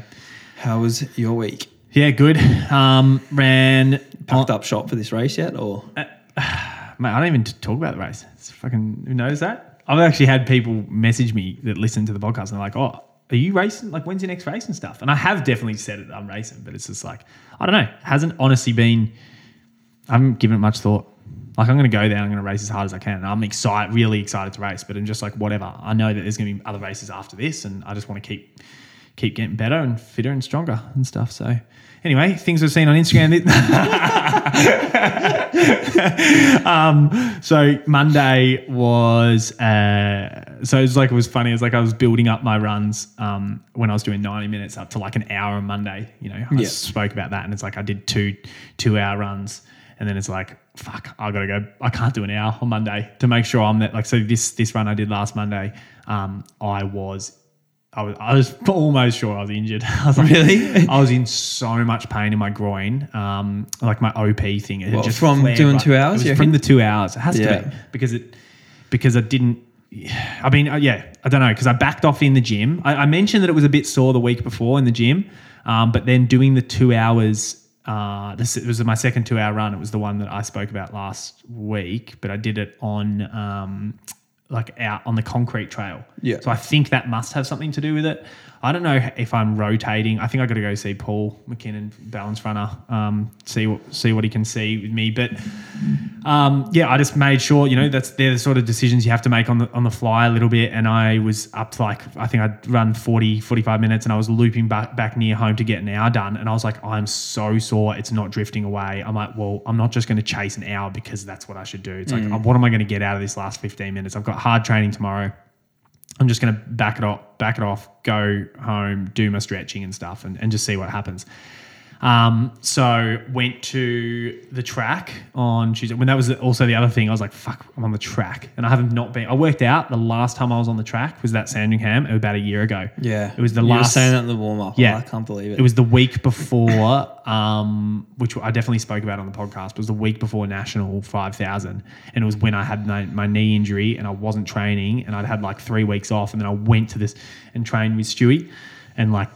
How was your week? Yeah, good. Um, ran Packed up shop for this race yet, or [SIGHS] Mate, I don't even talk about the race. It's fucking who knows that? I've actually had people message me that listen to the podcast and they're like, "Oh, are you racing? Like, when's your next race and stuff?" And I have definitely said it. I'm racing, but it's just like I don't know. Hasn't honestly been. I haven't given it much thought. Like I'm going to go there. I'm going to race as hard as I can. And I'm excited, really excited to race. But I'm just like whatever. I know that there's going to be other races after this, and I just want to keep keep getting better and fitter and stronger and stuff. So anyway, things we've seen on Instagram. [LAUGHS] um, so Monday was uh, so it was like it was funny. It was like I was building up my runs um, when I was doing ninety minutes up to like an hour on Monday. You know, I Yeah. spoke about that, and it's like I did two two hour runs, and then it's like fuck, I gotta go. I can't do an hour on Monday to make sure I'm that. Like so, this this run I did last Monday, um, I was. I was, I was [LAUGHS] almost sure I was injured. [LAUGHS] I was like, Really? I was in so much pain in my groin, um, like my OP thing. It What, just from flared doing two hours, It was from the two hours. It has Yeah. to be because it because I didn't. I mean, uh, yeah, I don't know because I backed off in the gym. I, I mentioned that it was a bit sore the week before in the gym, um, but then doing the two hours. Uh, this it was my second two-hour run. It was the one that I spoke about last week, but I did it on um, like out on the concrete trail. Yeah. So I think that must have something to do with it. I don't know if I'm rotating. I think I got to go see Paul McKinnon, balance runner, um, see what see what he can see with me. But um, yeah, I just made sure you know that's they're the sort of decisions you have to make on the on the fly a little bit. And I was up to like I think I'd run 40, 45 minutes, and I was looping back back near home to get an hour done. And I was like, I'm so sore, it's not drifting away. I'm like, well, I'm not just going to chase an hour because that's what I should do. It's like, what am I going to get out of this last 15 minutes? I've got hard training tomorrow. I'm just going to back it off, back it off, go home, do my stretching and stuff, and, and just see what happens. Um, so went to the track on Tuesday. When that was also the other thing, I was like, "Fuck, I'm on the track," and I haven't not been. I worked out the last time I was on the track was that Sandringham about a year ago. Yeah. it was the you Were last. saying that in the warm up. Yeah. I can't believe it. It was the week before, um, which I definitely spoke about on the podcast. It was the week before National 5000. And it was when I had my, my knee injury and I wasn't training and I'd had like three weeks off. And then I went to this and trained with Stewie and like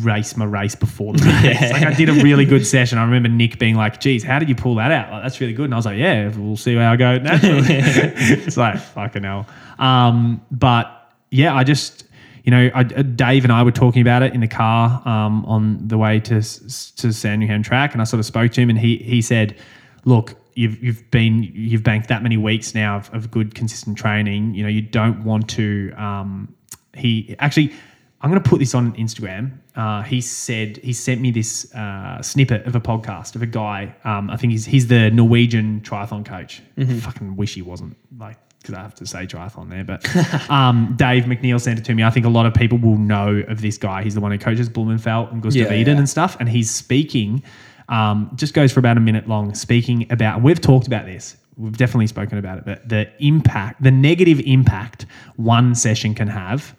raced my race before the [LAUGHS] race. Like I did a really good session. I remember Nick being like, geez, how did you pull that out? Like, that's really good. And I was like, yeah, we'll see how I go naturally. [LAUGHS] it's like, fucking hell. Um, but yeah, I just, you know, I, uh, Dave and I were talking about it in the car um, on the way to to Sandringham track, and I sort of spoke to him, and he he said, "Look, you've you've been you've banked that many weeks now of, of good consistent training. You know, you don't want to." Um, he actually, I'm going to put this on Instagram. Uh, he said he sent me this uh, snippet of a podcast of a guy. Um, I think he's he's the Norwegian triathlon coach. Fucking wish he wasn't like because I have to say triathlon there. But [LAUGHS] um, Dave McNeill sent it to me. I think a lot of people will know of this guy. He's the one who coaches Blummenfelt and Gustav Yeah, Iden yeah. and stuff. And he's speaking. Um, just goes for about a minute long, speaking about. We've talked about this. We've definitely spoken about it, but the impact, the negative impact one session can have,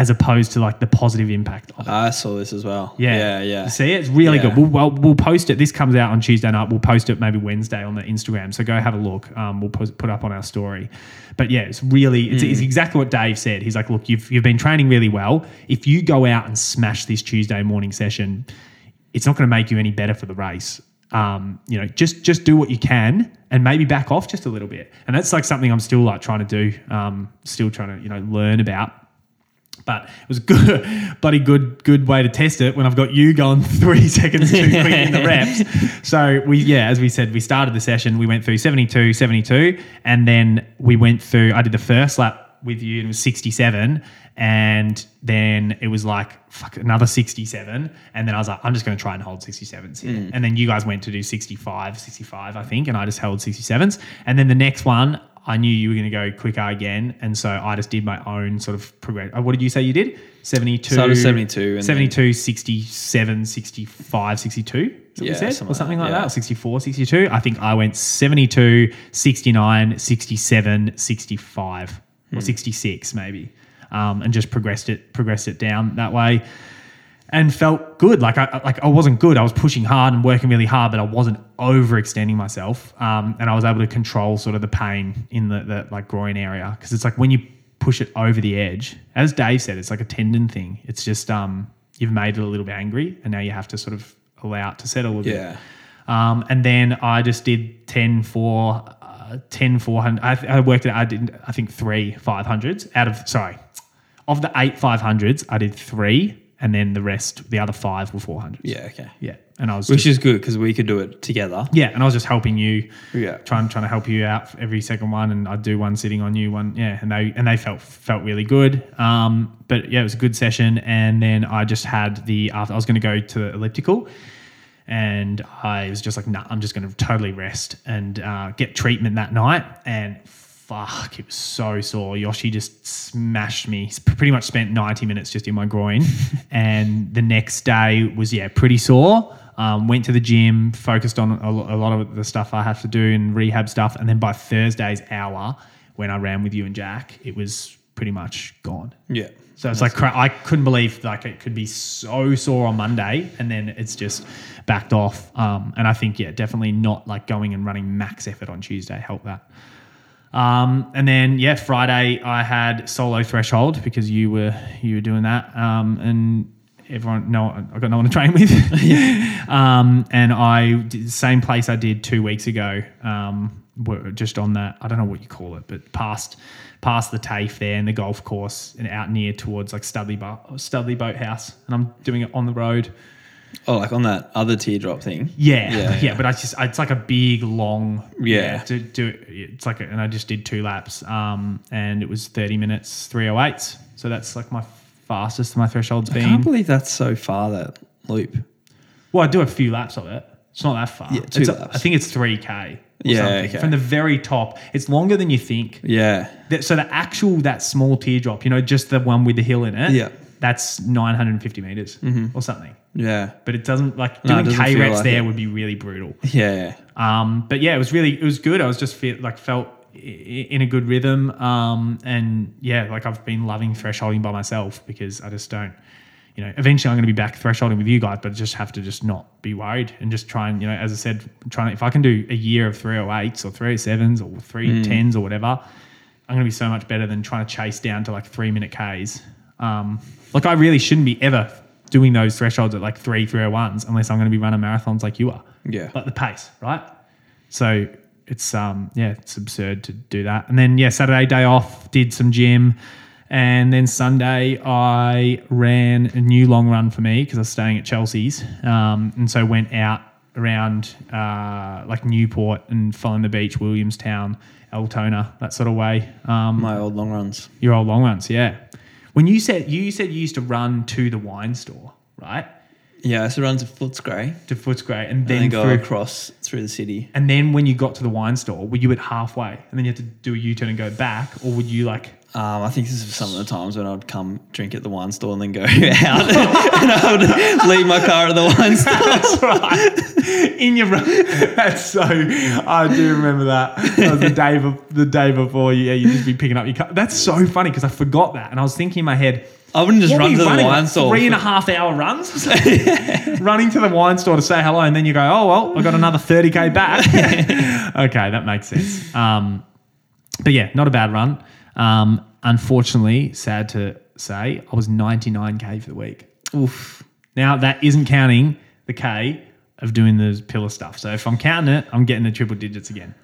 as opposed to like the positive impact of it. I saw this as well. Yeah, Yeah. Yeah. You see, it's really Yeah. good. We'll, well, we'll post it. This comes out on Tuesday night. We'll post it maybe Wednesday on the Instagram. So go have a look. Um, we'll put, put up on our story. But yeah, it's really it's, Mm. it's exactly what Dave said. He's like, look, you've you've been training really well. If you go out and smash this Tuesday morning session, it's not going to make you any better for the race. Um, you know, just just do what you can and maybe back off just a little bit. And that's like something I'm still like trying to do. Um, still trying to you know learn about. But it was a good, [LAUGHS] bloody good, good way to test it when I've got you going [LAUGHS] three seconds too quick in the reps. [LAUGHS] So we, yeah, as we said, we started the session. We went through 72, 72, and then we went through. I did the first lap with you, and it was 67, and then it was like fuck another 67, and then I was like, I'm just going to try and hold 67s here. Mm. And then you guys went to do 65, 65, I think, and I just held 67s. And then the next one, I knew you were going to go quicker again, and so I just did my own sort of progress. uh, What did you say you did? 72, Started 72 and 72, 67, 65, 62. Is that what Yeah, said? something or something like like that, that, yeah. 64, 62. I think I went 72, 69, 67, 65, Hmm. or 66 maybe, um, and just progressed it, progressed it down that way and felt good. Like I like I wasn't good. I was pushing hard and working really hard, but I wasn't overextending myself. Um, and I was able to control sort of the pain in the, the like groin area because it's like when you push it over the edge, as Dave said, it's like a tendon thing. It's just um, you've made it a little bit angry, and now you have to sort of allow it to settle a bit. Yeah. Um, and then I just did 10 for uh, 10 400. I, I worked it. I did I think three 500s out of sorry of the eight 500s. I did three, and then the rest, the other five were 400s. Yeah. Okay. yeah. And I was Which just, is good because we could do it together. yeah, and I was just helping you. Yeah. Trying trying to help you out for every second one, and I'd do one sitting on you, one yeah, and they and they felt felt really good. Um, but yeah, it was a good session, and then I just had the after I was going to go to the elliptical, and I was just like, nah, I'm just going to totally rest and uh, get treatment that night, and fuck, it was so sore. Yoshi just smashed me. Pretty much spent 90 minutes just in my groin, [LAUGHS] and the next day was yeah pretty sore. Um, went to the gym, focused on a, a lot of the stuff I have to do and rehab stuff, and then by Thursday's hour, when I ran with you and Jack, it was pretty much gone. Yeah. So it's like cra- I couldn't believe like it could be so sore on Monday and then it's just backed off. Um, and I think yeah, definitely not like going and running max effort on Tuesday helped that. Um, and then yeah, Friday I had solo threshold because you were you were doing that. Um, and everyone no I got no one to train with. [LAUGHS] [LAUGHS] um, and I did the same place I did two weeks ago. Um, just on that I don't know what you call it, but past past the TAFE there and the golf course and out near towards like Studley Bo- Studley Boathouse, and I'm doing it on the road. Oh, like on that other teardrop thing. Yeah, Yeah, [LAUGHS] yeah, yeah. but I just it's like a big long Yeah. to do it's like a, and I just did two laps um and it was 30 minutes three oh eight. so that's like my fastest my threshold's I been can't believe that's so far that loop. well I do a few laps of it it's not that far Yeah, two It's laps. I think it's 3k Yeah, okay. from the very top it's longer than you think Yeah. So the actual that small teardrop you know just the one with the hill in it Yeah. That's 950 meters or something. Yeah. But it doesn't like Mm-hmm. No, doing doesn't K reps like there it. would be really brutal. Yeah. Um, but yeah, it was really it was good. I was just feel, like felt in a good rhythm. Um, and yeah, like I've been loving thresholding by myself because I just don't. You know, eventually I'm going to be back thresholding with you guys, but I just have to just not be worried and just try and you know, as I said, trying to, if I can do a year of 308s or 307s or 310s or whatever, I'm going to be so much better than trying to chase down to like three minute Ks. Um, like I really shouldn't be ever doing those thresholds at like three 301s unless I'm going to be running marathons like you are Yeah. like the pace, right? So it's um yeah, it's absurd to do that. And then yeah, Saturday day off, did some gym, and then Sunday I ran a new long run for me because I was staying at Chelsea's, um, and so went out around uh, like Newport and following the beach, Williamstown, Altona, that sort of way. Um, My old long runs. your old long runs, yeah. When you said you said you used to run to the wine store, right? Yeah, so runs to Footscray To Footscray, and and then then go through across through the city. And then when you got to the wine store, were you at halfway and then you had to do a U turn and go back? Or would you like, Um, I think this is some of the times when I'd come drink at the wine store and then go [LAUGHS] out [LAUGHS] and I would leave my car at the wine store. that's right, in your run? [LAUGHS] That's so, I do remember that. That was the day, be- the day before, yeah, you'd just be picking up your car. That's so funny because I forgot that. And I was thinking in my head, I wouldn't just run to the wine like store. Three and a half hour runs? running to the wine store to say hello. And then you go, oh, well, I got another 30K back. okay, that makes sense. Um, but yeah, not a bad run. Um, unfortunately, sad to say, I was 99k for the week. Oof. Now that isn't counting the k of doing the pillar stuff. So if I'm counting it, I'm getting the triple digits again.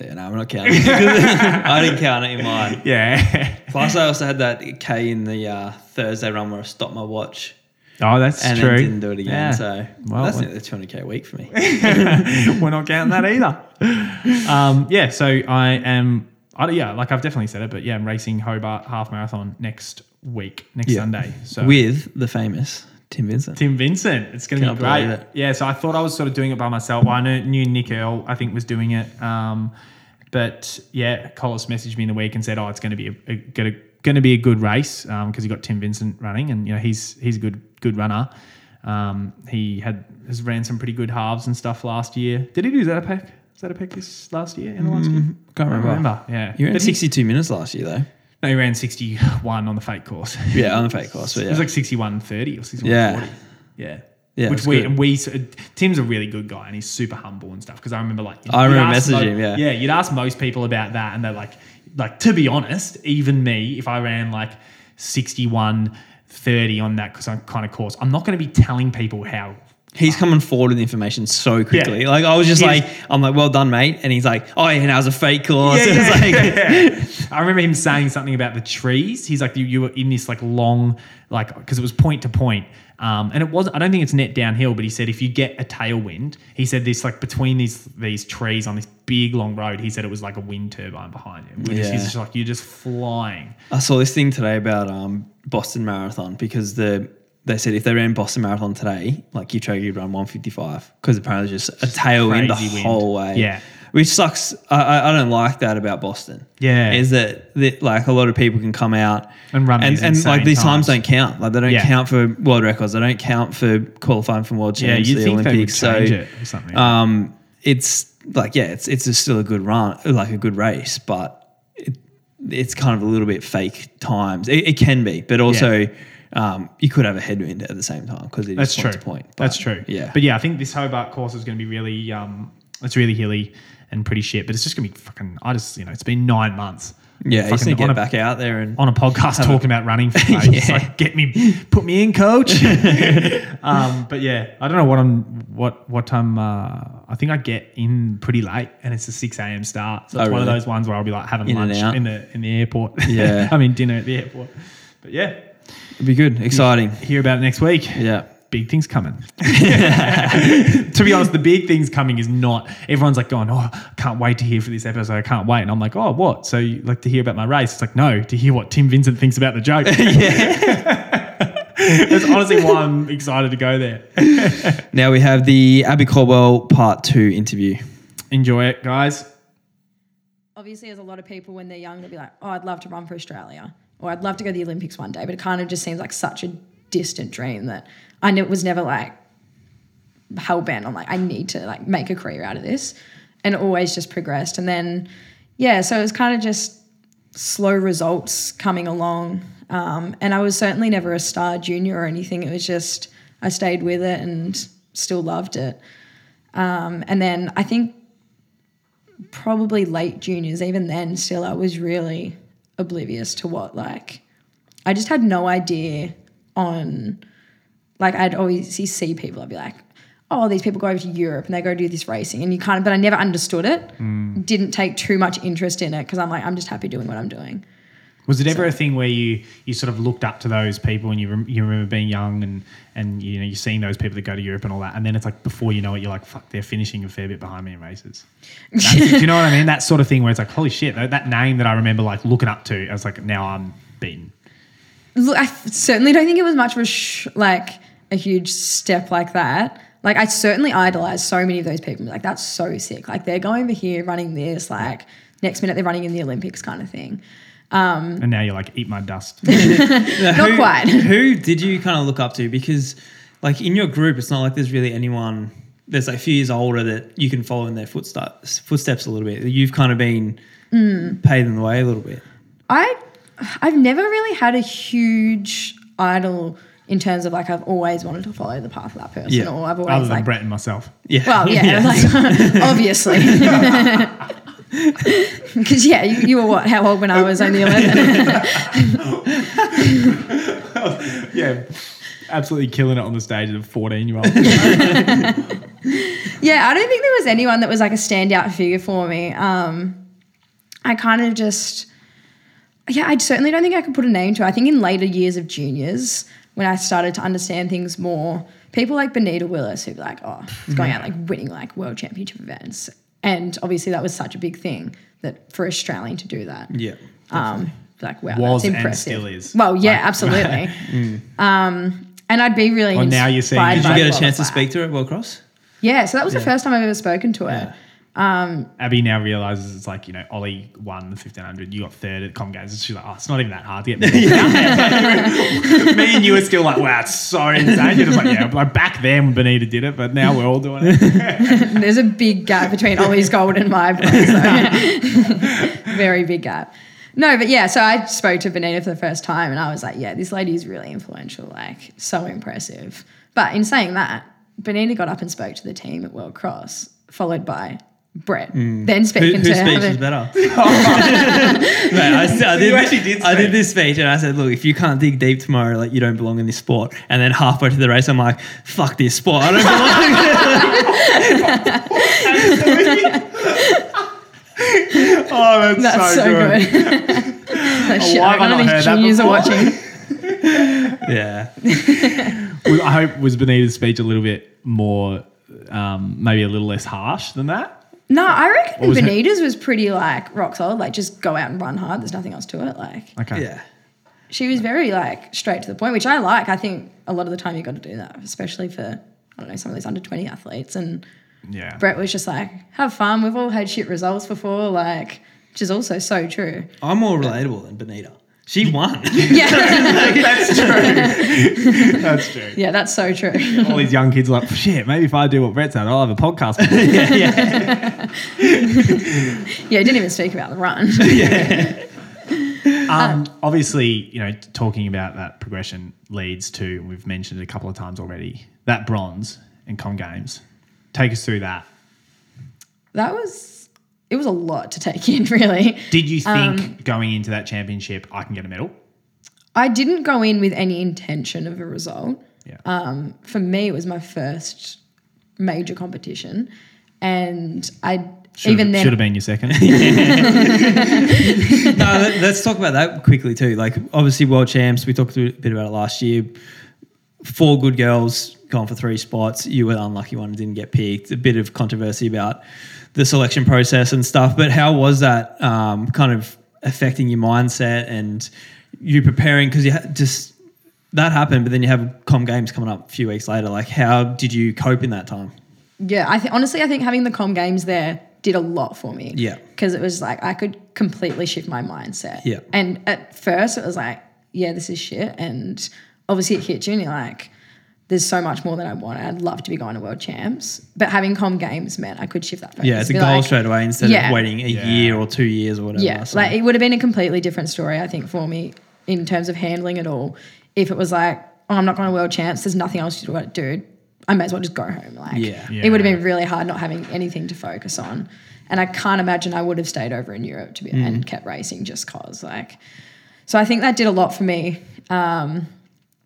Yeah, no, I'm not counting. [LAUGHS] I didn't count it in mine. Yeah. Plus, I also had that K in the uh, Thursday run where I stopped my watch oh, that's and true. then didn't do it again. Yeah. So Well, that's nearly 200k a week for me. [LAUGHS] We're not counting that either. [LAUGHS] Um, yeah, so I am. I, yeah, like I've definitely said it, but yeah, I'm racing Hobart half marathon next week, next Yeah. Sunday. So With the famous Tim Vincent. Tim Vincent. It's going to be great. it. Yeah, so I thought I was sort of doing it by myself. Well, I knew, knew Nick Earl, I think, was doing it. Um, but yeah, Collis messaged me in the week and said, "Oh, it's going to be a, a, gonna, going to be a good race because he got Tim Vincent running, and you know he's he's a good good runner. Um, he had has ran some pretty good halves and stuff last year. Did he do Zatopek? Zatopek this last year in the last year? Mm, Can't I remember. remember. Yeah, You ran But he- 62 minutes last year, though. no, he ran sixty one on the fake course. [LAUGHS] Yeah, on the fake course. [LAUGHS] But It yeah. was like 61.30 or 61.40. Yeah. Yeah. Yeah, Which it's we good. and we Tim's a really good guy and he's super humble and stuff. Because I remember like I you'd remember ask messaging him, yeah. yeah, you'd ask most people about that and they're like, like to be honest, even me, if I ran like 61 30 on that because I'm kind of course, I'm not going to be telling people how He's coming forward with information so quickly. Yeah. Like I was just He's- like, I'm like, well done, mate. And he's like, oh yeah, that was a fake course. Yeah, [LAUGHS] It was yeah, like, [LAUGHS] yeah. I remember him saying something about the trees. He's like, you, you were in this like long, like, because it was point to point. Um, and it was, I don't think it's net downhill, but he said if you get a tailwind, he said this like between these these trees on this big long road, he said it was like a wind turbine behind him. Which is- Yeah. He's just like, you're just flying. I saw this thing today about um, Boston Marathon because the they said if they ran Boston Marathon today, like Kipchoge would run 155 because apparently it's just a tailwind the wind. whole way. Yeah. Which sucks. I, I, don't like that about Boston. Yeah. Is that, that like a lot of people can come out And run and, and like these times. times. don't count. Like they don't Yeah. count for world records. They don't count for qualifying for world Yeah, champs, you'd the think they would Olympics. so it or something. um, it's like yeah, it's it's still a good run, like a good race, but it, it's kind of a little bit fake times. It, it can be, but also um, you could have a headwind at the same time because it true. point to point. That's true. Yeah, But yeah, I think this Hobart course is going to be really, um, it's really hilly and pretty shit. But it's just going to be fucking. I just, you know, it's been nine months. yeah. You just Fucking need to get a- back out there and on a podcast talking about running [LAUGHS] for days. Yeah. like, get me, put me in, coach. [LAUGHS] um, but yeah, I don't know what I'm, what, what time. Uh, I think I get in pretty late, and it's a six a.m. start. So it's Oh, one of those ones where I'll be like having In lunch in the in the airport. Yeah. [LAUGHS] I mean dinner at the airport. But yeah, it'd be good, exciting. hear about it next week. Yeah. Big things coming. [LAUGHS] to be honest, the big things coming is not. Everyone's like going, "Oh, I can't wait to hear for this episode. I can't wait." And I'm like, "Oh, what? So you like to hear about my race?" It's like, no, to hear what Tim Vincent thinks about the joke. [LAUGHS] [LAUGHS] That's honestly why I'm excited to go there. Now we have the Abbey Caldwell part two interview. Enjoy it, guys. obviously, there's a lot of people when they're young, they'll be like, oh, I'd love to run for Australia. Or I'd love to go to the Olympics one day, but it kind of just seems like such a distant dream that I knew it was never like hell bent on like I need to like make a career out of this, and always just progressed. And then yeah, so it was kind of just slow results coming along, um, and I was certainly never a star junior or anything. It was just I stayed with it and still loved it. Um, and then I think probably late juniors, even then, still I was really oblivious to what like I just had no idea on like I'd always see people, I'd be like, oh, these people go over to Europe and they go do this racing, and you kind of, but I never understood it. Mm. Didn't take too much interest in it because I'm like, I'm just happy doing what I'm doing. Was it ever a thing where you you sort of looked up to those people and you rem- you remember being young and and you know you're seeing those people that go to Europe and all that, and then it's like before you know it, you're like, fuck, they're finishing a fair bit behind me in races. [LAUGHS] Do you know what I mean? That sort of thing where it's like, holy shit, that, that name that I remember like looking up to, I was like, now I'm beaten. Look, I certainly don't think it was much of a sh- like a huge step like that. Like I certainly idolized so many of those people. Like that's so sick. Like they're going over here running this. Like next minute they're running in the Olympics kind of thing. And now you're like, eat my dust. [LAUGHS] Not who, quite. Who did you kind of look up to? Because, like, in your group, it's not like there's really anyone that's like a few years older that you can follow in their footsteps, footsteps a little bit. You've kind of been Mm. paving the way a little bit. I I've never really had a huge idol in terms of like I've always wanted to follow the path of that person, Yeah. or I've always Other always than like Brett and myself. Yeah. Well, yeah, [LAUGHS] like [LAUGHS] obviously. Because yeah, you, you were what? How old when I was only eleven? [LAUGHS] Yeah, absolutely killing it on the stage as a 14 year old. [LAUGHS] yeah, I don't think there was anyone that was like a standout figure for me. Um, I kind of just, yeah, I certainly don't think I could put a name to. it. I think in later years of juniors, when I started to understand things more, people like Benita Willis, who'd be like, oh, he's going out like winning like world championship events, and obviously that was such a big thing that for Australian to do that. Yeah. Um, like wow, Was that's and impressive. still is. Well, yeah, Like- [LAUGHS] absolutely. um, and I'd be really. Well, now you're inspired Did Did you get a chance to speak to her at World Cross? Yeah, so that was the first time I've ever spoken to her. Um, Abbey now realizes it's like, you know, Ollie won the 1500, you got third at Com Games. She's like, oh, it's not even that hard to get me. [LAUGHS] [LAUGHS] me and you are still like, wow, it's so insane. You're just like, yeah, like back then when Benita did it, but now we're all doing it. [LAUGHS] There's a big gap between Ollie's gold and my bronze. So. Very big gap. No, but yeah, so I spoke to Benita for the first time and I was like, yeah, this lady is really influential, like so impressive. But in saying that, Benita got up and spoke to the team at World Cross, followed by Brett. Then Who, speaking whose to speech Heather- was better? [LAUGHS] [LAUGHS] Mate, I, s- I did, actually did I did this speech and I said, look, if you can't dig deep tomorrow, like you don't belong in this sport. And then halfway to the race, I'm like, fuck this sport. I don't belong. [LAUGHS] oh, that's, That's so, good. oh, shit, why have I not these heard that juniors are before? watching. yeah. I hope was Benita's speech a little bit more, um, maybe a little less harsh than that. No, I reckon was it? Benita's was pretty like rock solid. Like just go out and run hard. There's nothing else to it. Like Okay. Yeah. she was very like straight to the point, which I like. I think a lot of the time you got to do that, especially for I don't know some of these under twenty athletes. And Yeah. Brett was just like, have fun. We've all had shit results before, like, which is also so true. I'm more relatable than Benita. She won. [LAUGHS] Yeah, [LAUGHS] that's true. that's true. yeah, that's so true. All these young kids are like, shit, maybe if I do what Brett's done, I'll have a podcast. [LAUGHS] Yeah, Yeah. he didn't even speak about the run. Um, obviously, you know, talking about that progression leads to we've mentioned it a couple of times already, that bronze in Com Games. Take us through that. that was it was a lot to take in, [LAUGHS] really. Did you think Um, going into that championship, I can get a medal? I didn't go in with any intention of a result. Yeah. Um, for me, it was my first major competition, and I Should even have, then should have been your second. [LAUGHS] no, let- let's talk about that quickly too. Like, obviously, world champs. We talked a bit about it last year. Four good girls gone for three spots. You were the unlucky one, didn't get picked. A bit of controversy about the selection process and stuff. But how was that um, kind of affecting your mindset and you preparing? Because you had just that happened, but then you have Com Games coming up a few weeks later. Like, how did you cope in that time? Yeah, I think honestly, I think having the com games there did a lot for me. Yeah. Because it was like I could completely shift my mindset. Yeah. And at first it was like, yeah, this is shit. And obviously it hit you and you're like, there's so much more that I want. I'd love to be going to world champs. But having com games meant I could shift that focus. Yeah, it's a goal like, straight away instead Yeah. of waiting a Yeah. year or two years or whatever. Yeah, So- like it would have been a completely different story, I think, for me in terms of handling it all. If it was like, oh, I'm not going to world champs, there's nothing else to do. I may as well just go home. Like, Yeah. it would have been really hard not having anything to focus on. And I can't imagine I would have stayed over in Europe to be Mm. and kept racing just cause like. So I think that did a lot for me. Um,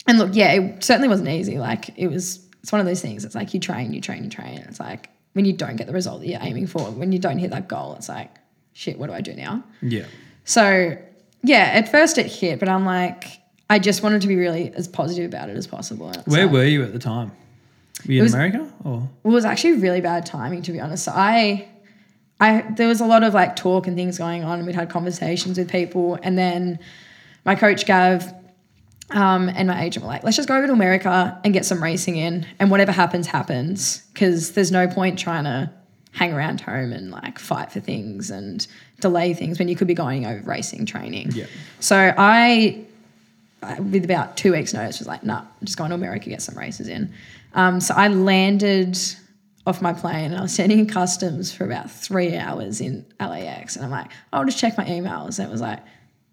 and look, yeah, it certainly wasn't easy. Like it was, it's one of those things. It's like you train, you train, you train. It's like when you don't get the result that you're aiming for, when you don't hit that goal, it's like, shit, what do I do now? yeah. So yeah, at first it hit, but I'm like, I just wanted to be really as positive about it as possible. Where like- were you at the time? Were you in was- America or? It was actually really bad timing to be honest. So I, I there was a lot of like talk and things going on. and We'd had conversations with people, and then my coach Gav. Um, and my agent were like, let's just go over to America and get some racing in, and whatever happens, happens. Because there's no point trying to hang around home and like fight for things and delay things when you could be going over racing training. Yeah. So I with about two weeks' notice, was like, nah, I'm just going to America, get some races in. Um, so I landed off my plane and I was standing in customs for about three hours in LAX. And I'm like, I'll just check my emails. And it was like,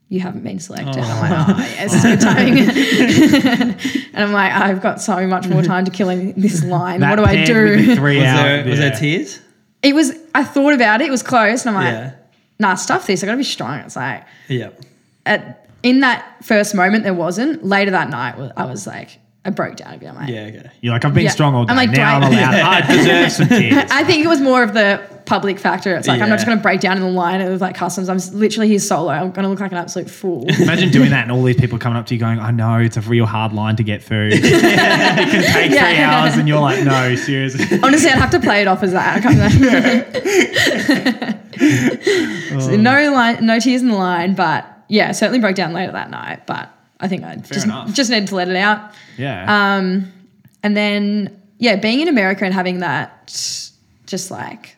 you haven't been selected. I'm like, oh, [LAUGHS] yes, it's good timing. [LAUGHS] [LAUGHS] and I'm like, I've got so much more time to kill in this line. That what do I paired with the do? Three Was hour- there was there tears? It was, I thought about it. It was close. And I'm like, Yeah. nah, stuff this. I got to be strong. It's like, Yeah. at, in that first moment, there wasn't. Later that night, I was like, I broke down a bit. I'm like, Yeah. Okay. You're like, I've been Yeah. strong all day. I'm like, now I'm I- allowed. I deserve some tears. I think it was more of the public factor. It's like I'm not just Yeah. going to break down in the line of like customs. I'm s- literally here solo. I'm going to look like an absolute fool. Imagine doing that and all these people coming up to you going, I know it's a real hard line to get through. [LAUGHS] it can take three Yeah. hours and you're like, no, seriously. Honestly, I'd have to play it off as that. I can't [LAUGHS] So no line, no tears in the line, but yeah, certainly broke down later that night. But I think I just enough. just needed to let it out. Yeah. Um, and then yeah, being in America and having that, just like,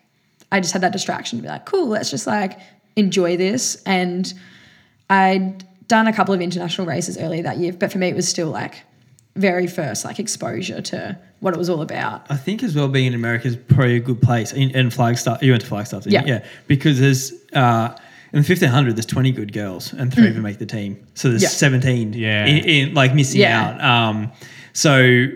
I just had that distraction to be like, cool, let's just like enjoy this. And I'd done a couple of international races earlier that year, but for me, it was still like very first like exposure to what it was all about. I think as well being in America is probably a good place. In, in Flagstaff, you went to Flagstaff, didn't you? Yeah. Yeah. Because there's uh, in the 1500, there's 20 good girls and three of them make the team. So there's Mm. Yeah. 17 Yeah. in, in, like missing Yeah. out. Um, so,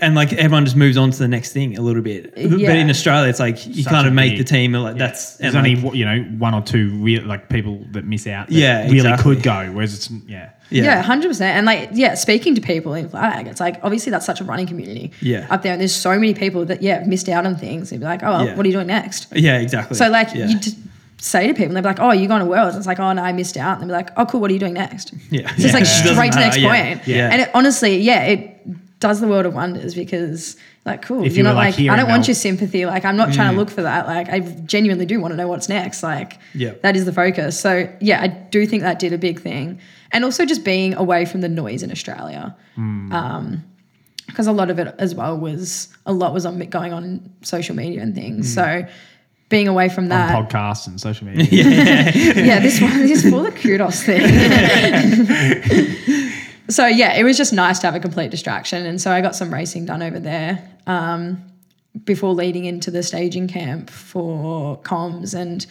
and like everyone just moves on to the next thing a little bit. But in Australia, it's like you Such kind of make big- the team. and, Like that's There's only like, you know one or two real like people that miss out. That Yeah, really exactly. could go. Whereas it's yeah, Yeah, hundred percent. And like, yeah, speaking to people in Flag, it's like obviously that's such a running community. Yeah. up there, and there's so many people that yeah missed out on things. They'd be like, oh, well, Yeah. what are you doing next? yeah, exactly. So like yeah. you just say to people, and they're like, "Oh, you're going to Worlds." It's like, "Oh no, I missed out." And they'll be like, "Oh, cool. What are you doing next?" yeah, So it's like straight to the matter, next yeah. point. Yeah, And it, honestly, yeah, it does the world of wonders because, like, cool. If you're not like, like, I don't want your sympathy. Like, I'm not trying Mm. to look for that. Like, I genuinely do want to know what's next. Like, Yeah. that is the focus. So yeah, I do think that did a big thing, and also just being away from the noise in Australia. Um, because a lot of it as well was a lot was on going on in social media and things. So being away from that, on podcasts and social [LAUGHS] media. yeah, this one is for the kudos thing. [LAUGHS] so yeah, it was just nice to have a complete distraction, and so I got some racing done over there um, before leading into the staging camp for comms, and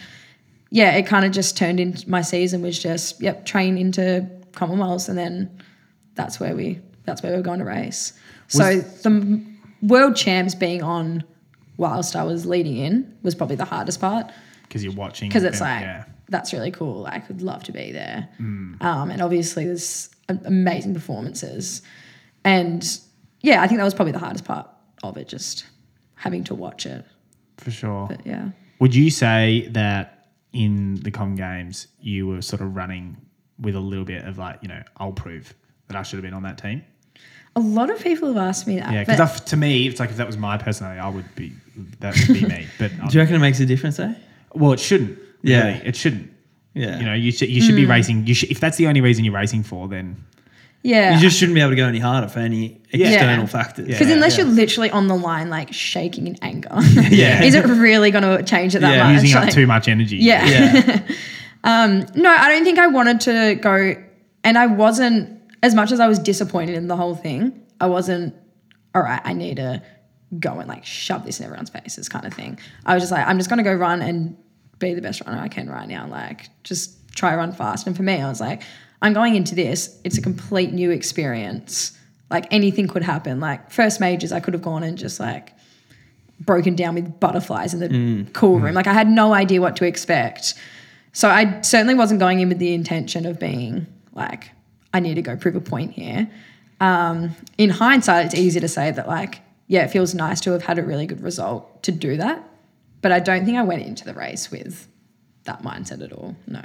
yeah, it kind of just turned into my season was just yep, train into Commonwealths, and then that's where we that's where we we're going to race. so the world champs being on whilst I was leading in was probably the hardest part because you're watching. because it's like yeah. that's really cool. Like, would love to be there. Mm. Um, and obviously, there's amazing performances, and yeah, I think that was probably the hardest part of it, just having to watch it. for sure. But yeah, Would you say that in the Com Games you were sort of running with a little bit of like, you know, I'll prove that I should have been on that team? a lot of people have asked me that. Yeah, because to me, it's like if that was my personality, I would be that would be me. But [LAUGHS] Do you reckon it makes a difference, though? well, it shouldn't. Yeah. really. it shouldn't. Yeah. You know, you should you should Hmm. be racing. You should if that's the only reason you're racing for, then Yeah. You just shouldn't be able to go any harder for any external Yeah. factors. Because Yeah. unless you're literally on the line, like shaking in anger, [LAUGHS] Yeah. is it really going to change it that Yeah. much? Using up too much energy. Yeah. Yeah. [LAUGHS] No, I don't think I wanted to go, and I wasn't as much as I was disappointed in the whole thing. I wasn't. All right, I need to go and like shove this in everyone's faces, kind of thing. I was just like, I'm just gonna go run and be the best runner I can right now. Like, just try run fast. And for me, I was like, I'm going into this. It's a complete new experience. Like anything could happen. Like first majors, I could have gone and just like broken down with butterflies in the cool room. Like I had no idea what to expect. So I certainly wasn't going in with the intention of being like, I need to go prove a point here. Um, in hindsight, it's easy to say that like, yeah, it feels nice to have had a really good result to do that. But I don't think I went into the race with that mindset at all. No.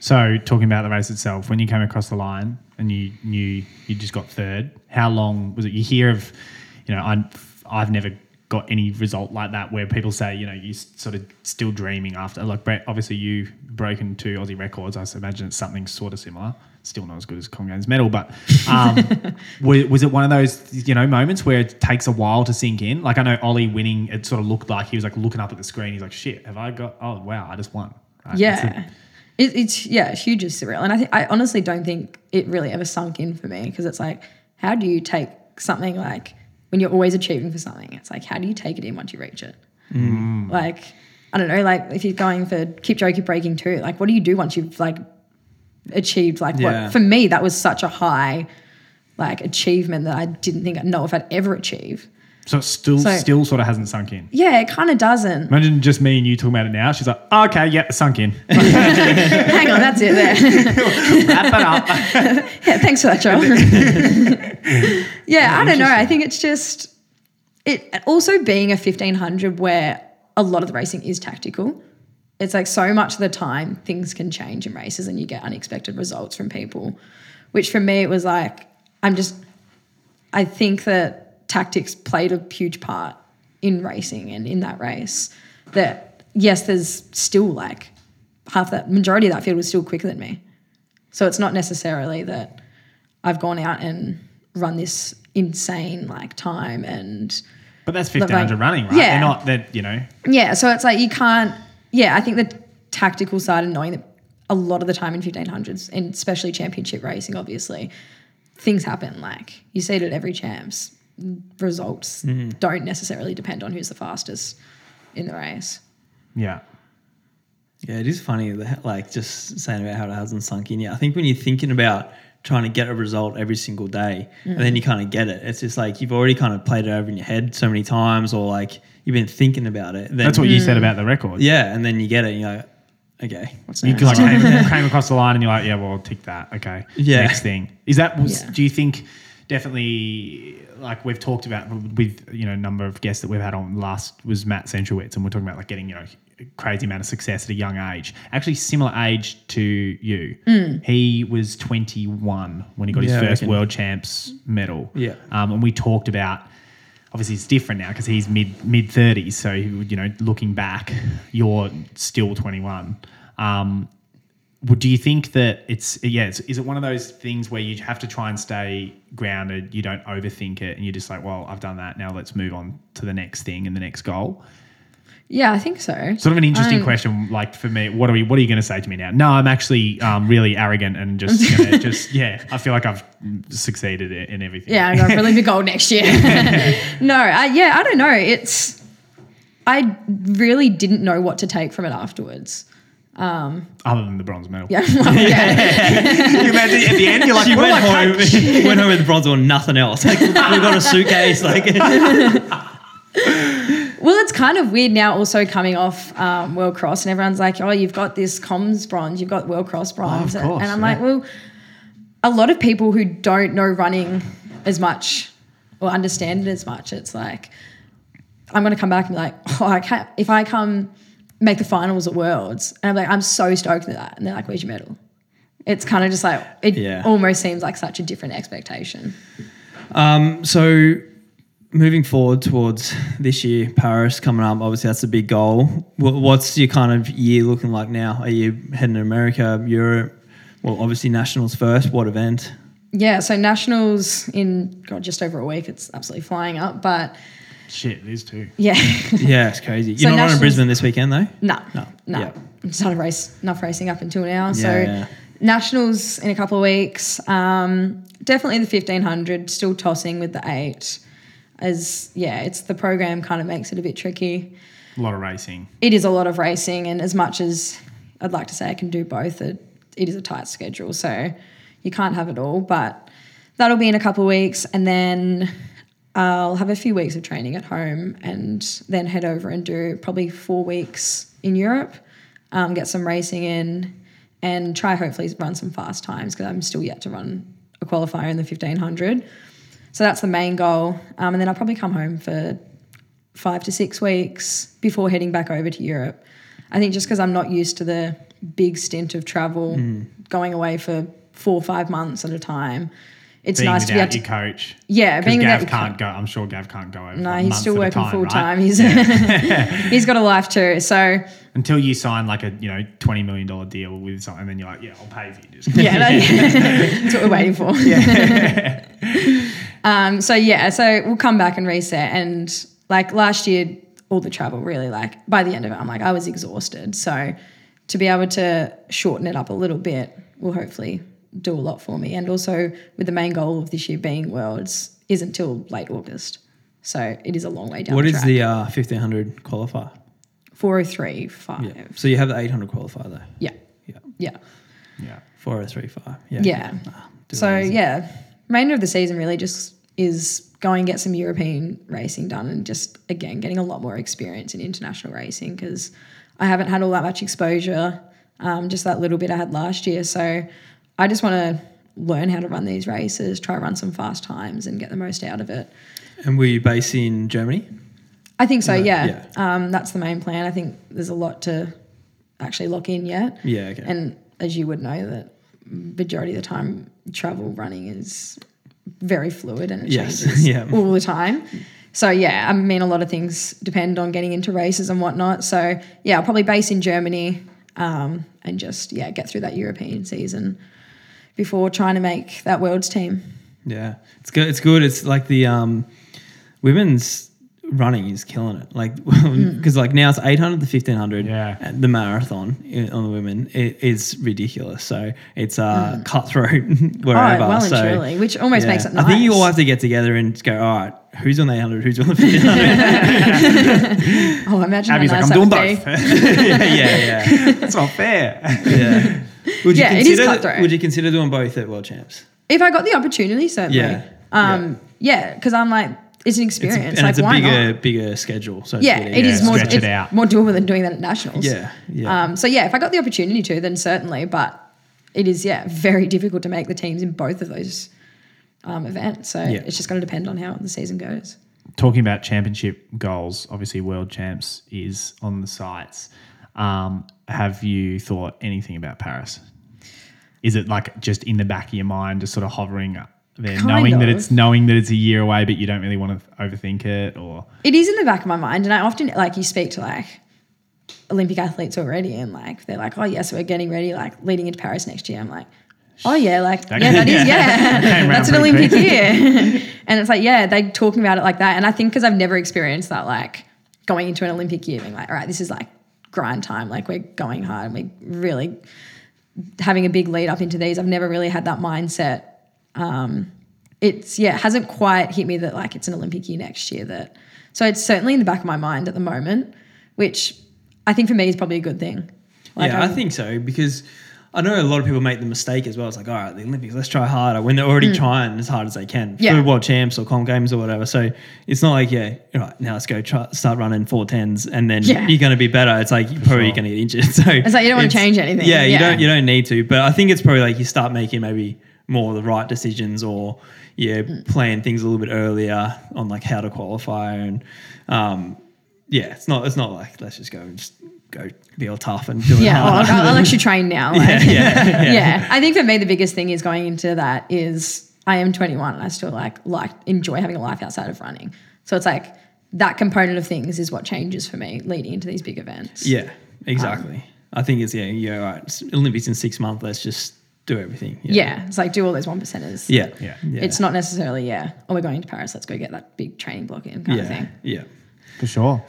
So talking about the race itself, when you came across the line and you knew you just got third, how long was it? You hear of, you know, I'm, I've never got any result like that where people say, you know, you sort of still dreaming after. Like Brett, obviously you've broken two Aussie records. I imagine it's something sort of similar. Still not as good as Congane's medal, but um, [LAUGHS] was, was it one of those you know moments where it takes a while to sink in? Like I know Ollie winning, it sort of looked like he was like looking up at the screen. He's like, "Shit, have I got? Oh wow, I just won." Right? It's a- Yeah. It, it's yeah, hugely surreal, and I think I honestly don't think it really ever sunk in for me because it's like, how do you take something like when you're always achieving for something? It's like, how do you take it in once you reach it? Like, I don't know, like if you're going for Kipchoge, keep breaking too, like what do you do once you've like achieved like Yeah. what for me that was such a high like achievement that I didn't think I'd know if I'd ever achieve. So it still So- still sort of hasn't sunk in. Yeah, it kind of doesn't. Imagine just me and you talking about it now. She's like, oh, okay, yeah, it's sunk in. [LAUGHS] Hang on, that's it there. [LAUGHS] Wrap it up. [LAUGHS] Yeah, thanks for that, Joel. yeah, I don't know. I think it's just it also being a fifteen hundred where a lot of the racing is tactical. It's like so much of the time things can change in races and you get unexpected results from people. Which for me it was like I'm just I think that tactics played a huge part in racing and in that race. That yes, there's still like half that majority of that field was still quicker than me. So it's not necessarily that I've gone out and run this insane like time and But that's 1500 like- running, right? Yeah. They're not that, you know. yeah, so it's like you can't yeah, I think the tactical side and knowing that a lot of the time in 1500s and especially championship racing obviously things happen like you see it at every champs results mm-hmm. don't necessarily depend on who's the fastest in the race. Yeah. Yeah, it is funny, that, like just saying about how it hasn't sunk in yet. I think when you're thinking about trying to get a result every single day, and mm. then you kind of get it, it's just like you've already kind of played it over in your head so many times, or like you've been thinking about it. Then, That's what you said mm. about the record. Yeah, and then you get it, and you're like, okay, what's You next? like came, [LAUGHS] came across the line and you're like, yeah, well, I'll tick that. Okay. Yeah. Next thing. Is that, was, Yeah. do you think definitely, like we've talked about with, you know, a number of guests that we've had on last was Matt Centrowitz and we're talking about like getting, you know, a crazy amount of success at a young age. Actually, similar age to you. He was 21 when he got Yeah, his first world champs medal. Yeah. Um, and we talked about, obviously it's different now because he's mid mid thirties. So you know, looking back, you're still twenty one. Um, would do you think that it's yeah? It's, is it one of those things where you have to try and stay grounded? You don't overthink it, and you're just like, well, I've done that. Now let's move on to the next thing and the next goal. Yeah, I think so. Sort of an interesting Um, question. Like for me, what are we? What are you going to say to me now? No, I'm actually um, really arrogant and just gonna [LAUGHS] just yeah. I feel like I've succeeded in in everything. Yeah, I'm going for Olympic gold next year. [LAUGHS] no, I, yeah, I don't know. It's I really didn't know what to take from it afterwards. Other than the bronze medal. Yeah, [LAUGHS] well, yeah. you imagine at the end, you're like, She what went home, take? went home with bronze or nothing else. Like we got a suitcase, like Well, it's kind of weird now. Also coming off um, World Cross, and everyone's like, "Oh, you've got this comms bronze, you've got World Cross bronze," of course, and I'm yeah. like, "Well, a lot of people who don't know running as much or understand it as much, it's like I'm going to come back and be like, [LAUGHS] oh, I can't. If I come make the finals at Worlds, and I'm like, I'm so stoked for that, and they're like, "Where's your medal?" It's kind of just like it Yeah. almost seems like such a different expectation. Um, so moving forward towards this year, Paris coming up, obviously that's a big goal. What's your kind of year looking like now? Are you heading to America, Europe? Well, obviously nationals first. What event? yeah, so nationals in God just over a week. It's absolutely flying up, but Shit, it is too. yeah, [LAUGHS] Yeah, it's crazy. You're So not running nationals- Brisbane this weekend though. no, No. no, Yeah. It's not a race, enough racing up until now. so Yeah, yeah. nationals in a couple of weeks. Um, definitely the fifteen hundred. Still tossing with the eight. As yeah, it's the program kind of makes it a bit tricky. A lot of racing. It is a lot of racing, and as much as I'd like to say I can do both, it, it is a tight schedule. So you can't have it all. But that'll be in a couple of weeks, and then I'll have a few weeks of training at home, and then head over and do probably four weeks in Europe, um, get some racing in, and try hopefully run some fast times because I'm still yet to run a qualifier in the 1500. So that's the main goal. Um, and then I'll probably come home for five to six weeks before heading back over to Europe. I think just because I'm not used to the big stint of travel, Hmm. going away for four or five months at a time, it's Being nice to be able to. coach. Yeah, being Gav can't go. I'm sure Gav can't go over. No, he's still working time, full right? time. He's [LAUGHS] [LAUGHS] he's got a life too. So Until you sign like a you know twenty million dollar deal with something, and then you're like, yeah, I'll pay for you. Just [LAUGHS] yeah, no, that's what we're waiting for. Yeah. um, so yeah, so we'll come back and reset. And like last year, all the travel really like by the end of it, I'm like I was exhausted. So to be able to shorten it up a little bit will hopefully do a lot for me. And also with the main goal of this year being worlds is until late August. So it is a long way down. What the is the uh, 1500 qualifier? 403 5. Yeah. So you have the 800 qualifier though. Yeah. Yeah. Yeah. yeah. 4035. Yeah. Yeah. Ah, do So yeah, remainder of the season really just is going and get some European racing done and just again getting a lot more experience in international racing because I haven't had all that much exposure, um, just that little bit I had last year. So I just want to learn how to run these races, try run some fast times, and get the most out of it. And were you based in Germany? I think so. No, Yeah, Um, that's the main plan. I think there's a lot to actually lock in yet. Yeah. Okay. And as you would know, that majority of the time travel running is very fluid and it Yes, [LAUGHS] changes yeah. all the time. So yeah, I mean a lot of things depend on getting into races and whatnot. So yeah, I'll probably base in Germany um, and just yeah get through that European season before trying to make that world's team. Yeah, it's good. It's good. It's like the um, women's running is killing it. Like [LAUGHS] because like now it's eight hundred to fifteen hundred. Yeah. the marathon on the women it is ridiculous. So it's uh cutthroat [LAUGHS] wherever. oh, well so, and truly, which almost yeah. makes it nice. I think you all have to get together and go. All right, who's on the eight hundred? Who's on the fifteen hundred? [LAUGHS] oh, imagine Abbey's how like, nice I'm doing that would both. be. yeah, yeah, yeah. That's not fair. yeah. Would you Yeah, it is consider, cutthroat. Would you consider doing both at World Champs? If I got the opportunity, certainly. Yeah, Um, yeah, because I'm like, it's an It's, experience. and like, it's a why bigger, not? bigger schedule. So it's Yeah, good, it is more Stretch it out. more doable than doing that at nationals. Yeah, yeah. Um, so yeah, if I got the opportunity to, then certainly. But it is yeah very difficult to make the teams in both of those um, events. So Yeah. it's just going to depend on how the season goes. Talking about championship goals, obviously world champs is on the sites. Um, have you thought anything about Paris? Is it like just in the back of your mind, just sort of hovering there, Kind knowing that it's knowing that it's a year away, but you don't really want to overthink it, or It is in the back of my mind, and I often like you speak to like Olympic athletes already, and like they're like, oh yes, we're getting ready, like leading into Paris next year. I'm like. Oh yeah, like That- yeah, that is [LAUGHS] yeah, that's an Olympic year, [LAUGHS] and it's like yeah, they're talking about it like that, and I think because I've never experienced that, like going into an Olympic year, being like, all right, this is like grind time, like we're going hard, and we're really having a big lead up into these. I've never really had that mindset. Um, it's yeah, it hasn't quite hit me that like it's an Olympic year next year. That so it's certainly in the back of my mind at the moment, which I think for me is probably a good thing. Like yeah, i I'm- think so because I know a lot of people make the mistake as well. It's like, all right, the Olympics, let's try harder when they're already trying as hard as they can Mm. Yeah. for world champs or com games or whatever. So it's not like, yeah, all right, now let's go try, start running four tens and then Yeah. you're going to be better. It's like you're probably sure. going to get injured. [LAUGHS] So It's like you don't wanna change anything. Yeah, you Yeah. don't you don't need to. But I think it's probably like you start making maybe more of the right decisions or yeah, Mm. plan things a little bit earlier on like how to qualify and um, yeah, it's not it's not like let's just go and just go be all tough and do it yeah, harder. I'll, I'll actually train [LAUGHS] now. Like, yeah, yeah, [LAUGHS] yeah. yeah, I think for me the biggest thing is going into that is I am 21 and I still like like enjoy having a life outside of running. So it's like that component of things is what changes for me leading into these big events. Yeah, exactly. I think it's yeah, yeah, all right. it's Olympics in six months. Let's just do everything. Yeah. it's like do all those one percenters. Yeah. Yeah. Yeah. It's not necessarily yeah. Oh, we're going to Paris. Let's go get that big training block in kind of thing. Yeah. For sure.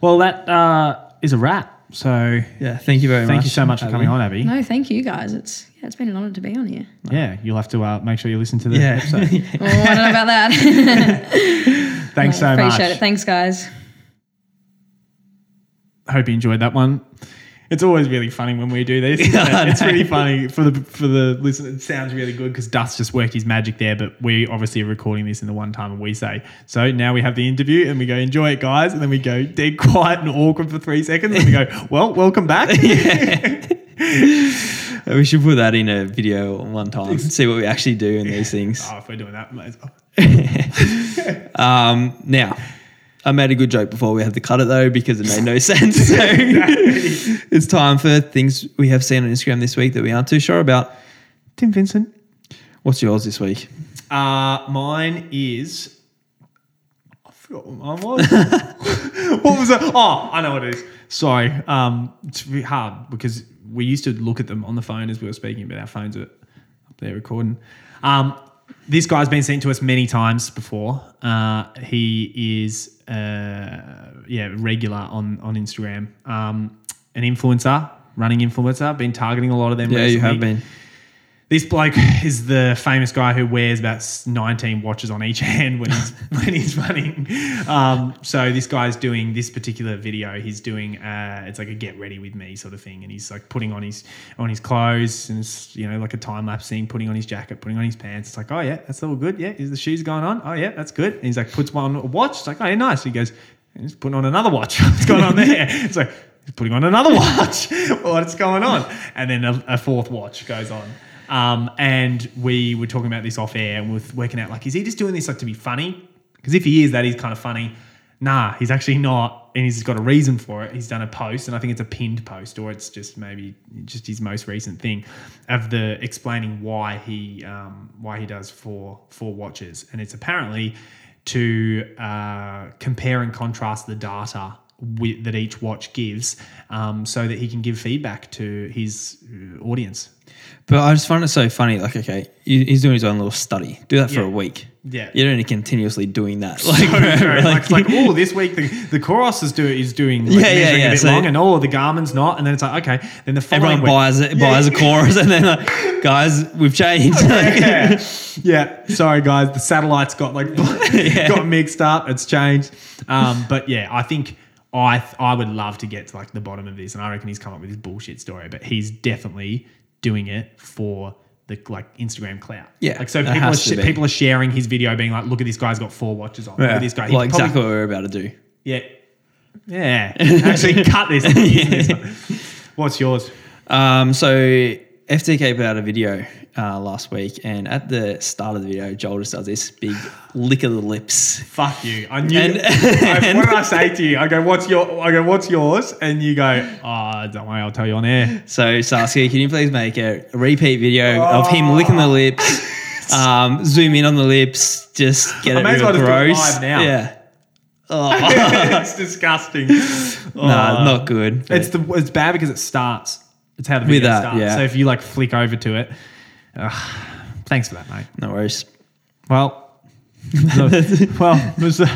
Well, that uh, is a wrap. So Yeah. Thank you very much. thank you so much for coming on, Abbey. No, thank you guys. It's yeah, it's been an honor to be on here. Yeah, you'll have to uh, make sure you listen to the Yeah. episode. [LAUGHS] Oh, I don't know about that. [LAUGHS] Thanks No, so much. Appreciate it. Thanks, guys. hope you enjoyed that one. It's always really funny when we do Yeah, it? [LAUGHS] It's really funny for the for the listener. It sounds really good because Dust just worked his magic there, but we obviously are recording this in the one time and we say so. Now we have the interview and we go enjoy it, guys, and then we go dead quiet and awkward for three seconds, and we go, [LAUGHS] well, welcome back. [LAUGHS] We should put that in a video one time. See what we actually do in these things. oh, if we're doing that, might as well. Um, now, I made a good joke before we had to cut it though because it made no [LAUGHS] sense. So it's time for things we have seen on Instagram this week that we aren't too sure about. Tim Vincent. What's yours this week? Uh, mine is. I forgot what mine was. [LAUGHS] what was it? Oh, I know what it is. Sorry. Um, it's really hard because we used to look at them on the phone as we were speaking, but our phones are up there recording. Um, this guy's been sent to us many times before. Uh, he is, uh, yeah, regular on on Instagram. Um, an influencer, running influencer. Been targeting a lot of them. Yeah, you have been. This bloke is the famous guy who wears about 19 watches on each [LAUGHS] hand when he's when he's running. Um, so this guy's doing this particular video. He's doing uh, it's like a get ready with me sort of thing, and he's like putting on his on his clothes and it's you know like a time lapse thing, putting on his jacket, putting on his pants. It's like oh yeah, that's all good. Yeah, is the shoes going on? Oh yeah, that's good. And he's like puts one on a watch. It's like oh yeah, nice. He goes, he's putting on another watch. [LAUGHS] What's going on there? It's like he's putting on another [LAUGHS] watch. What's going on? And then a, a fourth watch goes on. Um, and we were talking about this off air and we're working out like, is he just doing this like to be funny? Because if he is, that is kind of funny. Nah, he's actually not, and he's got a reason for it. He's done a post, and I think it's a pinned post, or it's just maybe just his most recent thing of the explaining why he um, why he does four four watches, and it's apparently to uh, compare and contrast the data with, that each watch gives, um, so that he can give feedback to his uh, audience. But I just find it so funny. Like, okay, he's doing his own little study. Do that for Yeah. a week. Yeah. You don't need continuously doing that. Like, [LAUGHS] So like, [LAUGHS] like, oh, this week the, the Coros is, do, is doing like, Yeah, yeah, measuring yeah. a bit So- long, and oh, the Garmin's not. And then it's like, okay, then the following Everyone week, buys it, buys a Coros, and then like, guys, we've changed. yeah, [LAUGHS] yeah. Sorry, guys, the satellites got like got mixed up. It's changed. Um, but yeah, I think I I would love to get to like the bottom of this, and I reckon he's come up with this bullshit story, but he's definitely doing it for the like Instagram clout. Yeah, like so people are sh- people are sharing his video, being like, "Look at this guy's got four watches on. Look Yeah. at this guy." He Well, probably- exactly what we're about to do. Yeah. Yeah. [LAUGHS] Actually, cut this. [LAUGHS] Use this one. What's yours? Um, so FTK put out a video uh, last week, and at the start of the video, Joel just does this big lick of the lips. Fuck you. I knew. And- I, [LAUGHS] what did I say to you? I go, "What's your?" I go, "What's yours?" And you go, "Oh, don't worry, I'll tell you on air." So Saskia, can you please make a repeat video of him licking the lips? [LAUGHS] Um, zoom in on the lips, just get I it real well just do it gross. Yeah. [LAUGHS] Oh, it's disgusting. nah, not good. It's the it's bad because it starts. It's how the With video that, starts. yeah. So if you like flick over to it, ugh, thanks for that, mate. no worries. Well, [LAUGHS] well, there's, uh,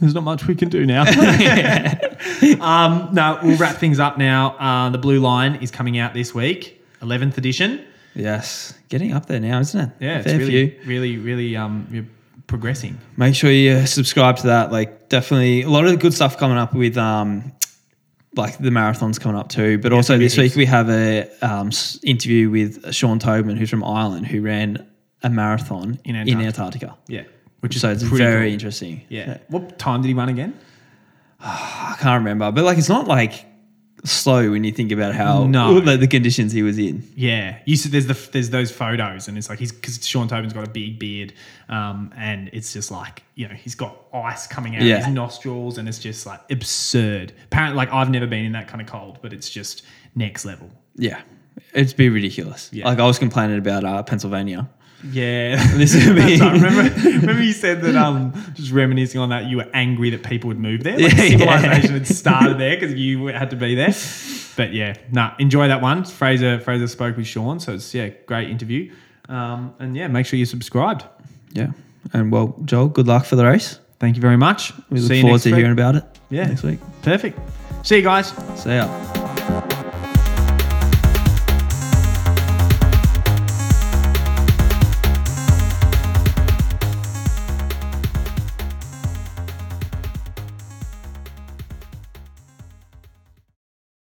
there's not much we can do now. [LAUGHS] um, no, we'll wrap things up now. Uh, the Blue Line is coming out this week, 11th edition. Yes, getting up there now, isn't it? Yeah, it's Fair really, few. really, really, um, you're progressing. Make sure you uh, subscribe to that. Like, definitely a lot of good stuff coming up with um, like the marathons coming up too. But also this week we have a um, interview with Sean Tobin, who's from Ireland, who ran a marathon In in Antarctica. Antarctica. Yeah, which is So it's very cool. interesting. Yeah. What time did he run again? [SIGHS] I can't remember, but like it's not like slow when you think about how No. [LAUGHS] like, the conditions he was in. Yeah, you said there's the there's those photos, and it's like he's because Sean Tobin's got a big beard, um, and it's just like you know he's got ice coming out Yeah. of his nostrils, and it's just like absurd. Apparently, like I've never been in that kind of cold, but it's just next level. Yeah, it'd be ridiculous. Yeah. Like I was complaining about uh, Pennsylvania. Yeah, [LAUGHS] This That's right. remember remember you said that um just reminiscing on that you were angry that people would move there, like Yeah, [LAUGHS] yeah. civilization had started there because you had to be there. but yeah, nah, enjoy that one. Fraser Fraser spoke with Sean, so it's yeah, great interview. Um, and yeah, make sure you're subscribed. Yeah. And well, Joel, good luck for the race. Thank you very much. We look forward to week. hearing about it Yeah. next week. Perfect. See you guys. See ya.